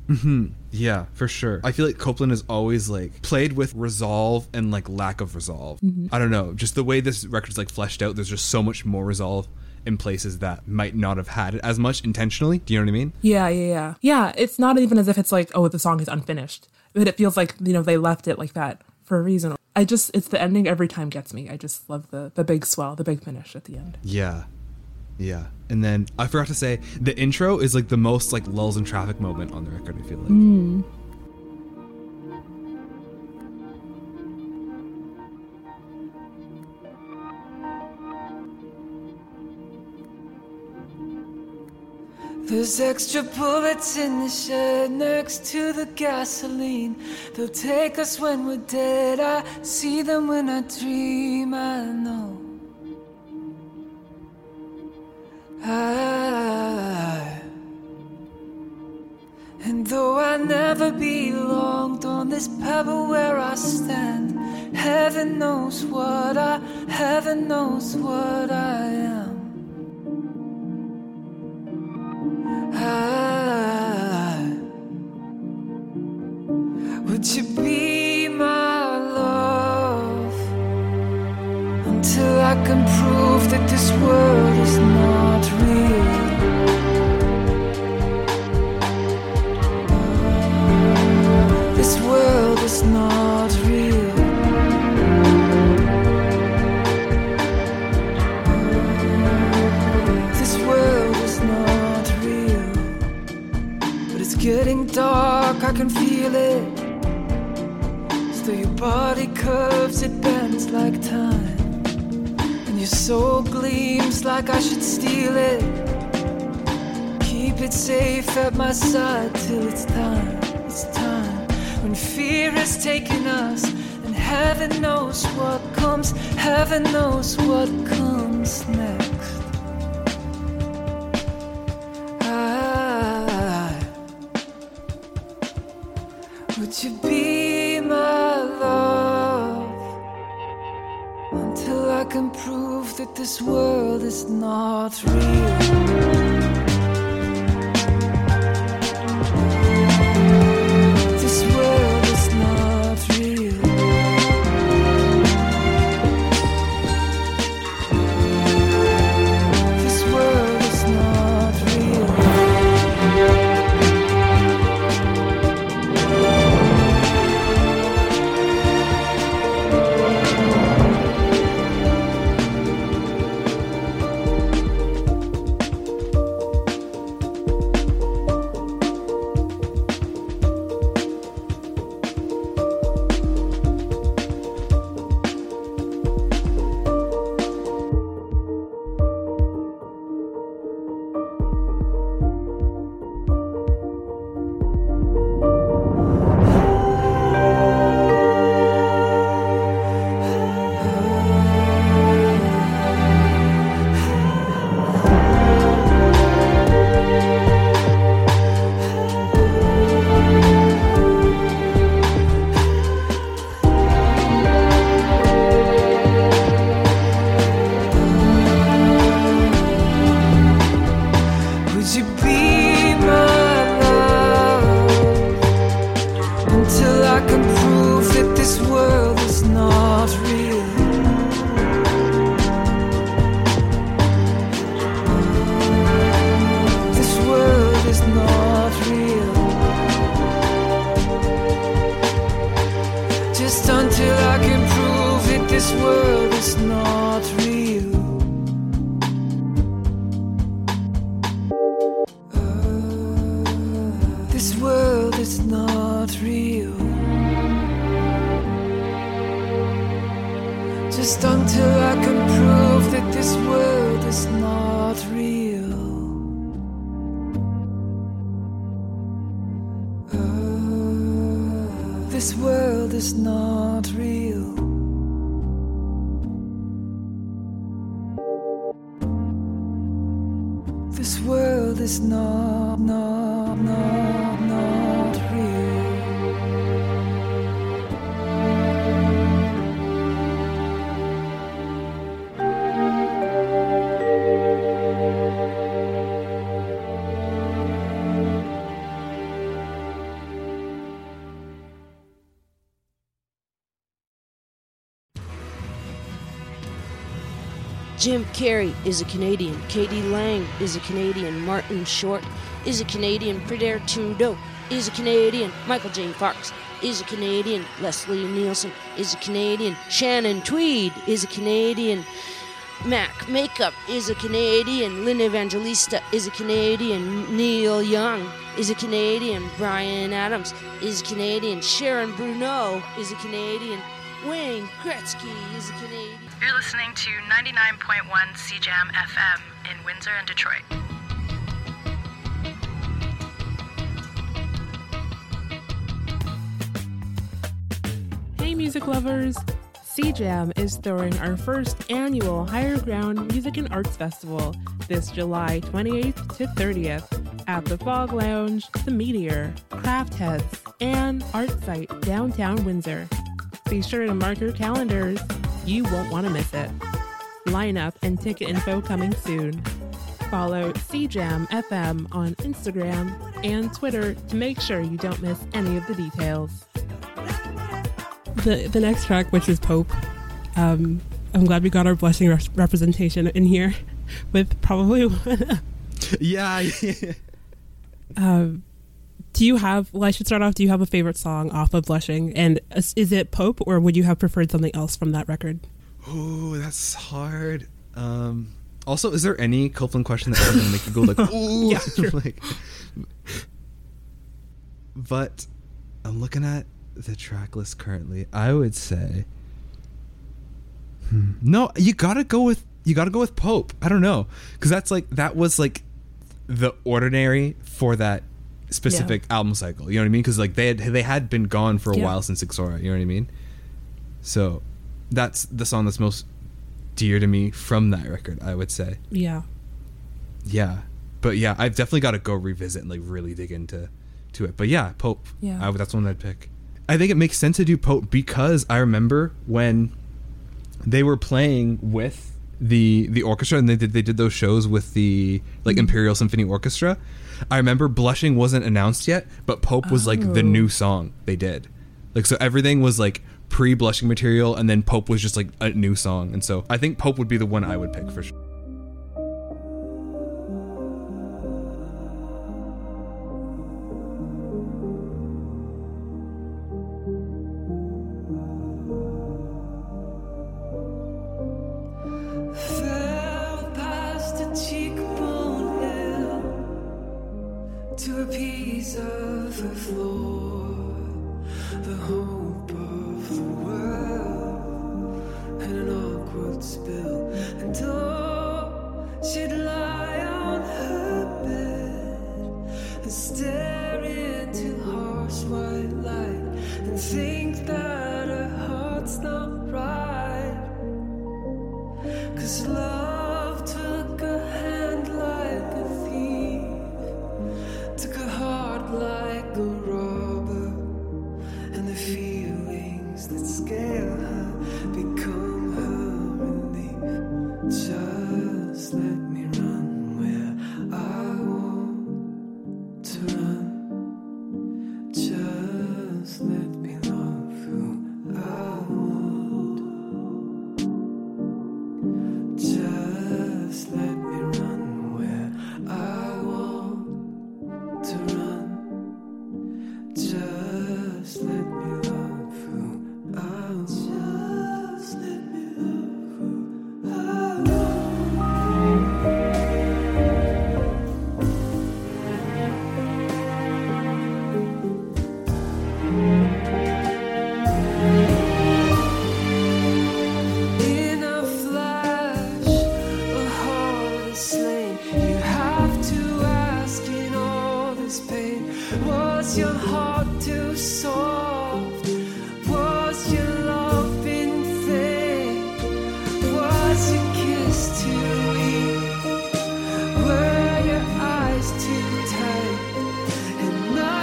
Mm-hmm. Yeah, for sure. I feel like Copeland is always like played with resolve and like lack of resolve. Mm-hmm. I don't know, just the way this record's like fleshed out. There's just so much more resolve in places that might not have had it as much intentionally. Do you know what I mean? Yeah, yeah, yeah. Yeah, it's not even as if it's like, oh, the song is unfinished. But it feels like, you know, they left it like that for a reason. I just, it's the ending every time gets me. I just love the, the big swell, the big finish at the end. Yeah. Yeah. And then I forgot to say the intro is like the most like lulls in traffic moment on the record, I feel like. Mm. There's extra bullets in the shed next to the gasoline. They'll take us when we're dead. I see them when I dream. I know. I, and though I never belonged on this pebble where I stand, heaven knows what I, heaven knows what I am. That this world is not real? I can feel it. Still, your body curves, it bends like time. And your soul gleams like I should steal it. Keep it safe at my side till it's time. It's time when fear has taken us. And heaven knows what comes, heaven knows what comes this world is not real? This world is not real. Jim Carrey is a Canadian. k.d. lang is a Canadian. Martin Short is a Canadian. Pierre Trudeau is a Canadian. Michael J. Fox is a Canadian. Leslie Nielsen is a Canadian. Shannon Tweed is a Canadian. Mac Makeup is a Canadian. Lynn Evangelista is a Canadian. Neil Young is a Canadian. Bryan Adams is a Canadian. Sharon Bruneau is a Canadian. Wayne Gretzky is a Canadian. You're listening to 99.1 CJAM FM in Windsor and Detroit. Hey, music lovers! CJAM is throwing our first annual Higher Ground Music and Arts Festival this July 28th to 30th at the Phog Lounge, The Meteor, Craft Heads, and Art Site downtown Windsor. Be sure to mark your calendars. You won't want to miss it. Lineup and ticket info coming soon. Follow CJAM FM on Instagram and Twitter to make sure you don't miss any of the details. The the next track, which is Pope. Um, I'm glad we got our blessing re- representation in here, with probably. yeah. um, do you have? Well, I should start off. Do you have a favorite song off of Blushing? And is, it Pope, or would you have preferred something else from that record? Oh, that's hard. Um, also, is there any Copeland question that doesn't make you go like, "Ooh"? Yeah, like, but I'm looking at the track list currently. I would say, hmm, no, you gotta go with you gotta go with Pope. I don't know, because that's like that was like the ordinary for that specific album cycle. You know what I mean? Because like they had they had been gone for a Yeah. while since Ixora. You know what I mean? So that's the song that's most dear to me from that record. I would say, Yeah. yeah. But yeah, I've definitely got to go revisit and like really dig into to it. But yeah, Pope. Yeah. I, that's one I'd pick. I think it makes sense to do Pope because I remember when they were playing with the the orchestra and they did they did those shows with the like mm-hmm. Imperial Symphony Orchestra. I remember Blushing wasn't announced yet, but Pope was like the Oh. new song they did. Like so everything was like pre Blushing material and then Pope was just like a new song. And so I think Pope would be the one I would pick for sure.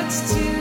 And much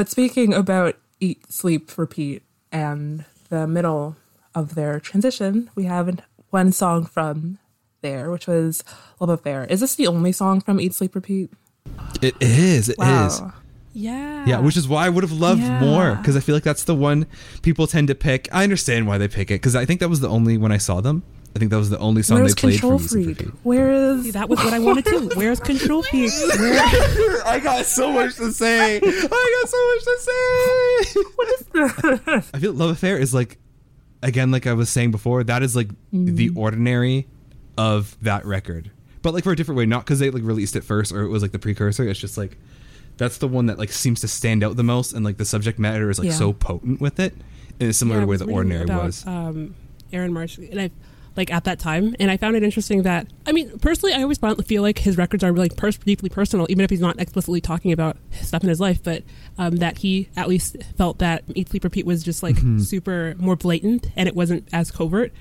But speaking about eat, sleep, repeat, and the middle of their transition, we have one song from there, which was Love Affair. Is this the only song from Eat, Sleep, Repeat? It is. It is. Wow. Yeah. Yeah, which is why I would have loved Yeah. more because I feel like that's the one people tend to pick. I understand why they pick it because I think that was the only when I saw them. I think that was the only song Where's they played Control for Easy Freak? Freak. Where is that was what I wanted to. Where's Control Freak? Where- I got so much to say. I got so much to say. what is this? I feel Love Affair is like, again, like I was saying before, that is like the ordinary of that record. But like for a different way, not because they like released it first or it was like the precursor. It's just like that's the one that like seems to stand out the most, and like the subject matter is like Yeah. so potent with it in a similar Yeah, I way was the ordinary about, was. Um, Aaron Marsh, and I like at that time, and I found it interesting that I mean, personally, I always feel like his records are really pers- deeply personal, even if he's not explicitly talking about stuff in his life. But um, that he at least felt that Eat Sleep Repeat was just like Mhm. super more blatant, and it wasn't as covert.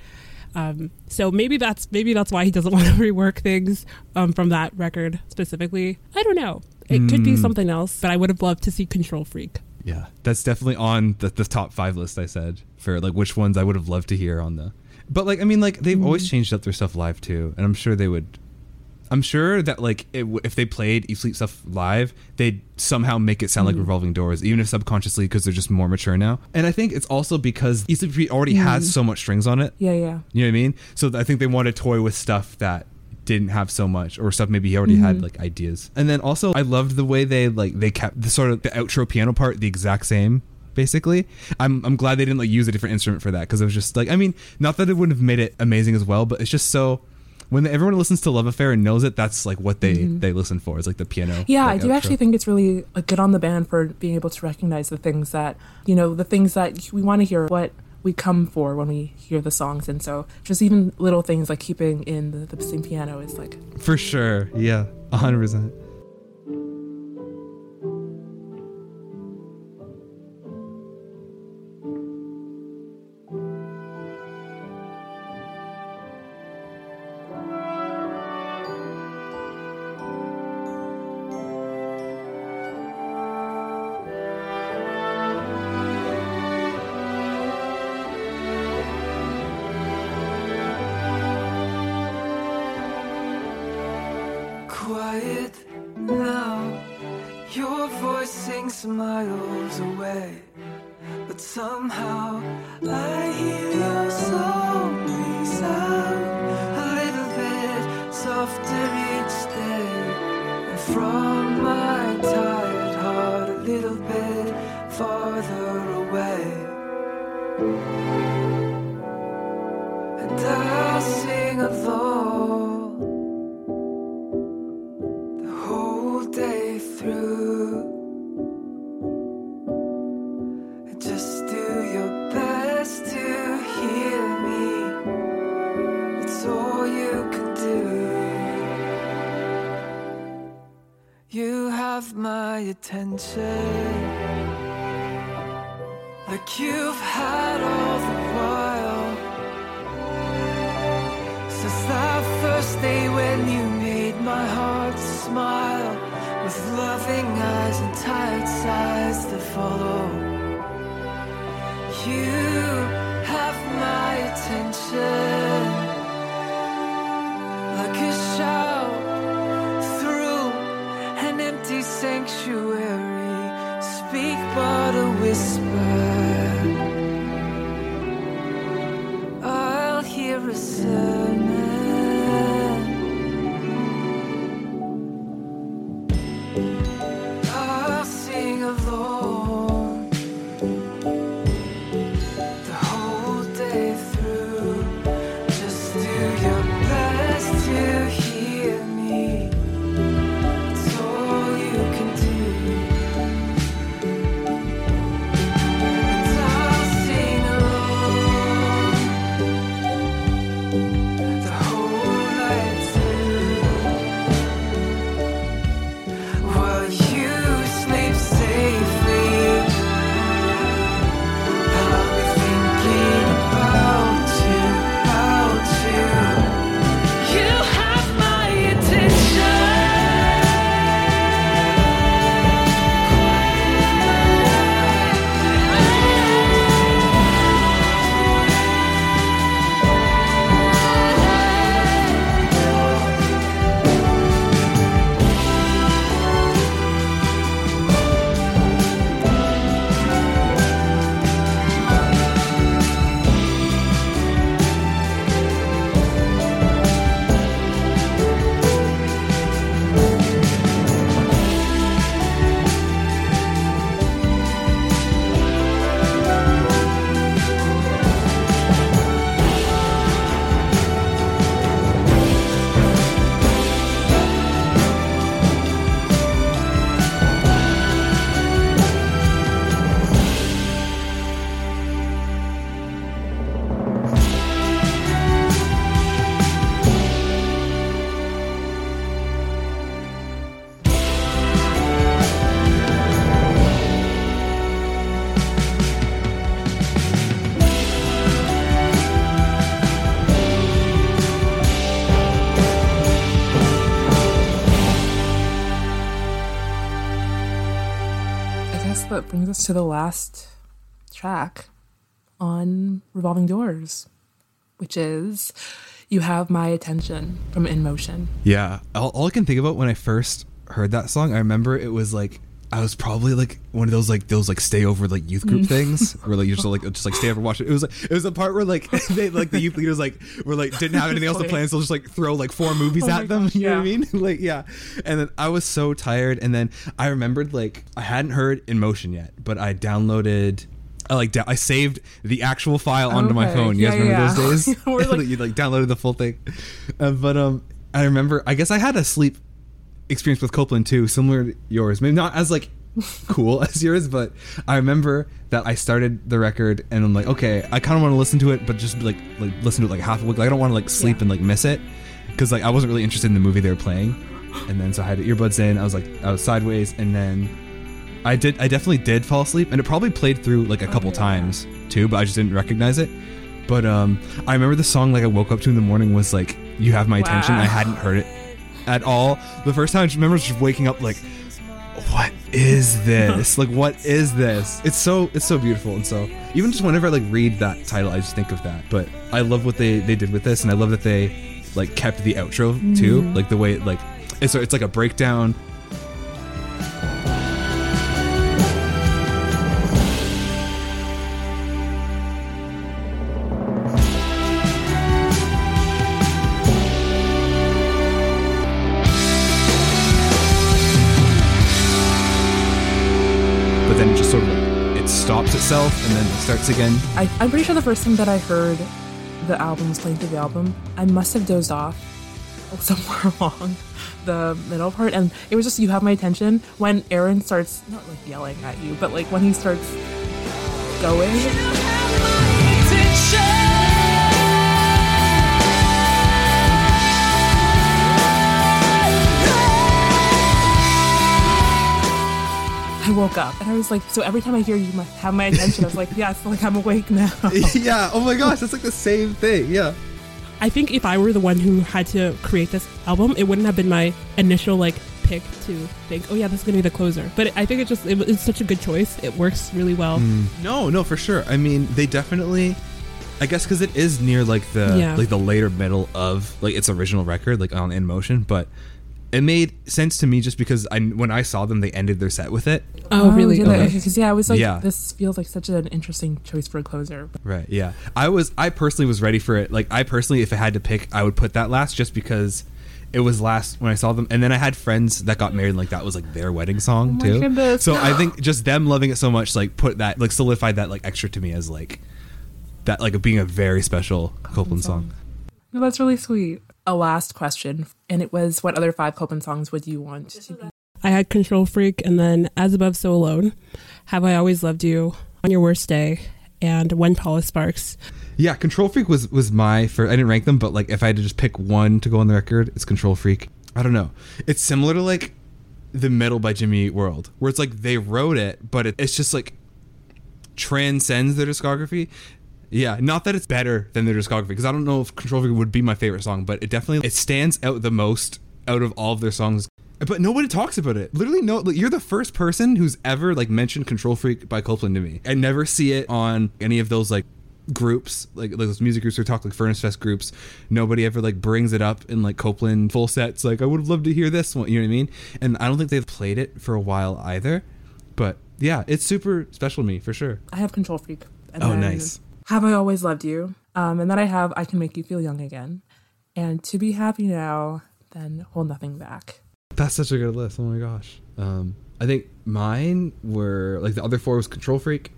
Um, so maybe that's maybe that's why he doesn't want to rework things um, from that record specifically. I don't know. It could be Mm. something else, but I would have loved to see Control Freak. Yeah, that's definitely on the, the top five list. I said for like which ones I would have loved to hear on the. But like I mean, like they've always changed up their stuff live too, and I'm sure they would. I'm sure that like it, if they played Eat Sleep stuff live, they'd somehow make it sound like Mhm. Revolving Doors, even if subconsciously because they're just more mature now. And I think it's also because Sleep Repeat already Mhm. has so much strings on it. Yeah, yeah. You know what I mean? So I think they want to toy with stuff that didn't have so much or stuff maybe he already had Mhm. like ideas. And then also I loved the way they like they kept the sort of the outro piano part the exact same basically. I'm I'm glad they didn't like use a different instrument for that because it was just like I mean, not that it wouldn't have made it amazing as well, but it's just so when everyone listens to Love Affair and knows it, that's like what they mm-hmm. they listen for. It's like the piano. Yeah, like I do outro. actually think it's really good on the band for being able to recognize the things that you know the things that we want to hear. What we come for when we hear the songs and so just even little things like keeping in the, the same piano is like for sure yeah 100% miles away, but somehow us to the last track on Revolving Doors, which is You have my attention from In Motion. Yeah. All, all I can think about when I first heard that song, I remember it was like I was probably like one of those like those like stay over like youth group Mm. things where like you're just like just like stay over watch it. It was like it was the part where like they like the youth leaders like were like didn't have anything else to plan, so just like throw like four movies Oh at them. gosh, you know what I mean? like yeah. And then I was so tired, and then I remembered like I hadn't heard In Motion yet, but I downloaded. I like da- I saved the actual file onto my phone. You guys remember yeah, those days? Like- you like downloaded the full thing. Uh, but um, I remember. I guess I had a sleep experience with Copeland too, similar to yours. Maybe not as like cool as yours, but I remember that I started the record and I'm like, okay, I kind of want to listen to it, but just like like listen to it like half a week. Like, I don't want to like sleep and like miss it because like I wasn't really interested in the movie they were playing. And then so I had the earbuds in. I was like I was sideways, and then I did. I definitely did fall asleep, and it probably played through like a couple times too, but I just didn't recognize it. But um, I remember the song like I woke up to in the morning was like "You Have My Attention." Wow. I hadn't heard it at all. The first time I remember just waking up like, "What is this? like, what is this?" It's so it's so beautiful, and so even just whenever I like read that title, I just think of that. But I love what they they did with this, and I love that they like kept the outro too, Mhm. like the way like it's it's like a breakdown. Itself and then it starts again. I, I'm pretty sure the first time that I heard the album was playing through the album, I must have dozed off somewhere along the middle part, and it was just you have my attention when Aaron starts not like yelling at you, but like when he starts going. I woke up and I was like, so every time I hear you must have my attention, I was like, yeah, yes, like I'm awake now. yeah. Oh my gosh, that's like the same thing. Yeah. I think if I were the one who had to create this album, it wouldn't have been my initial like pick to think, oh yeah, this is gonna be the closer. But I think it just it, it's such a good choice. It works really well. Mm. No, no, for sure. I mean, they definitely. I guess because it is near like the Yeah. like the later middle of like its original record, like on In Motion, but it made sense to me just because I when I saw them, they ended their set with it. Oh, oh really? did they? Okay. Okay, because yeah, I was like, Yeah. this feels like such an interesting choice for a closer. Right. Yeah. I was. I personally was ready for it. Like I personally, if I had to pick, I would put that last just because it was last when I saw them. And then I had friends that got married, and like that was like their wedding song Oh my too. goodness. So I think just them loving it so much, like put that, like solidified that like extra to me as like that, like being a very special Copeland song. No, that's really sweet. A last question, and it was, what other five Copeland songs would you want to be? I had Control Freak, and then As Above, So Alone. Have I Always Loved You? On Your Worst Day, and When Paula Sparks. Yeah, Control Freak was was my first. I didn't rank them, but like if I had to just pick one to go on the record, it's Control Freak. I don't know. It's similar to like the Middle by Jimmy Eat World, where it's like they wrote it, but it, it's just like transcends their discography. Yeah, not that it's better than their discography, because I don't know if Control Freak would be my favorite song, but it definitely it stands out the most out of all of their songs. But nobody talks about it. Literally, no. Like, you're the first person who's ever like mentioned "Control Freak" by Copeland to me. I never see it on any of those like groups, like, like those music groups or talk like Furnace Fest groups. Nobody ever like brings it up in like Copeland full sets. Like, I would have loved to hear this one. You know what I mean? And I don't think they've played it for a while either. But yeah, it's super special to me for sure. I have Control Freak. And Oh, nice. Have I Always Loved You? Um, and then I have I Can Make You Feel Young Again. And To Be Happy Now, then Hold Nothing Back. That's such a good list. Oh my gosh. Um, I think mine were like the other four was Control Freak.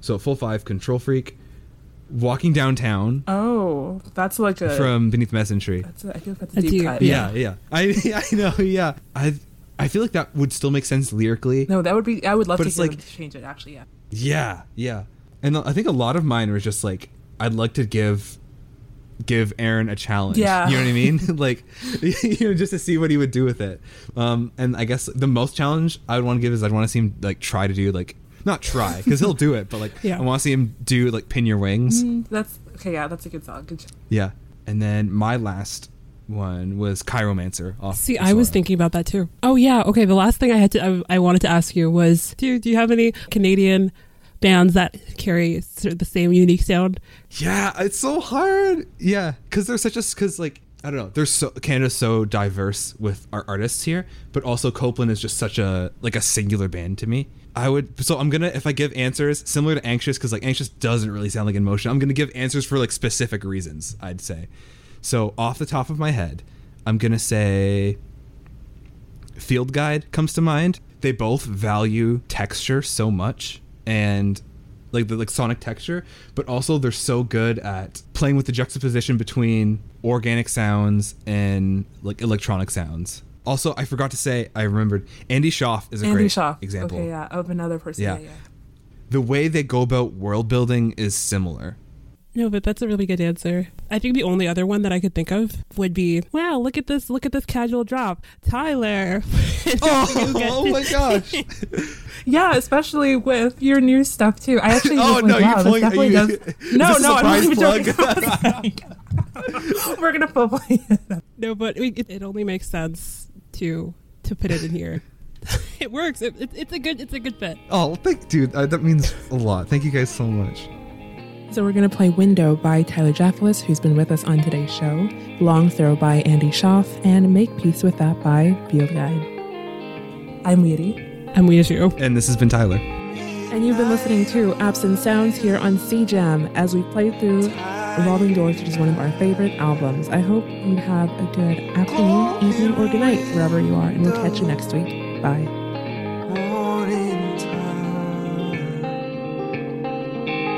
So full five, Control Freak, Walking Downtown Oh, that's like a. from Beneath the Medicine Tree. That's a, I feel like that's a That's deep you. cut. Yeah, yeah. I I know. Yeah. I I feel like that would still make sense lyrically. No, that would be. I would love But to it's hear like- them change it. Actually, yeah. Yeah, yeah. And I think a lot of mine was just like I'd like to give give Aaron a challenge. Yeah. You know what I mean? like you know, just to see what he would do with it. Um and I guess the most challenge I would want to give is I'd want to see him like try to do like not try because he'll do it, but like Yeah. I want to see him do like pin your wings. Mm, that's okay. Yeah, that's a good song. Good. Yeah. And then my last one was Chiromancer off. See, I was thinking about that too. Oh yeah, okay. The last thing I had to I, I wanted to ask you was, do do you have any Canadian bands that carry sort of the same unique sound. Yeah, it's so hard. Yeah, because they're such a because like I don't know. There's so Canada's so diverse with our artists here, but also Copeland is just such a like a singular band to me. I would so I'm gonna if I give answers similar to anxious because like anxious doesn't really sound like in motion. I'm gonna give answers for like specific reasons. I'd say. So off the top of my head, I'm gonna say Field Guide comes to mind. They both value texture so much and like the like sonic texture, but also they're so good at playing with the juxtaposition between organic sounds and like electronic sounds. Also, I forgot to say, I remembered Andy Shauf is a Andy great Shauf. example. Okay, yeah, of another person. Yeah. Yeah, yeah. The way they go about world building is similar. No, but that's a really good answer. I think the only other one that I could think of would be, wow, look at this, look at this casual drop. Tyler. Oh, my gosh. Yeah, especially with your new stuff too. I actually Oh, was no, like, you're wow, pulling- are definitely you- does. is No, a no, I'm not even surprise joking. We're gonna full play it. No, but it, it only makes sense to to put it in here. it works. It, it, it's a good it's a good fit. Oh, thank, dude. Uh, that means a lot. Thank you guys so much. So we're gonna play "Window" by Tyler Jaffelis, who's been with us on today's show. "Long Throw" by Andy Shauf, and "Make Peace with That" by Field Guide. I'm Weedy. I'm Weedy And this has been Tyler. And you've been listening to Absent Sounds here on CJAM as we play through Revolving Doors, which is one of our favorite albums. I hope you have a good afternoon, evening, or good night wherever you are, and we'll catch you next week. Bye.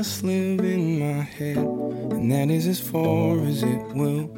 just live in my head, and that is as far as it will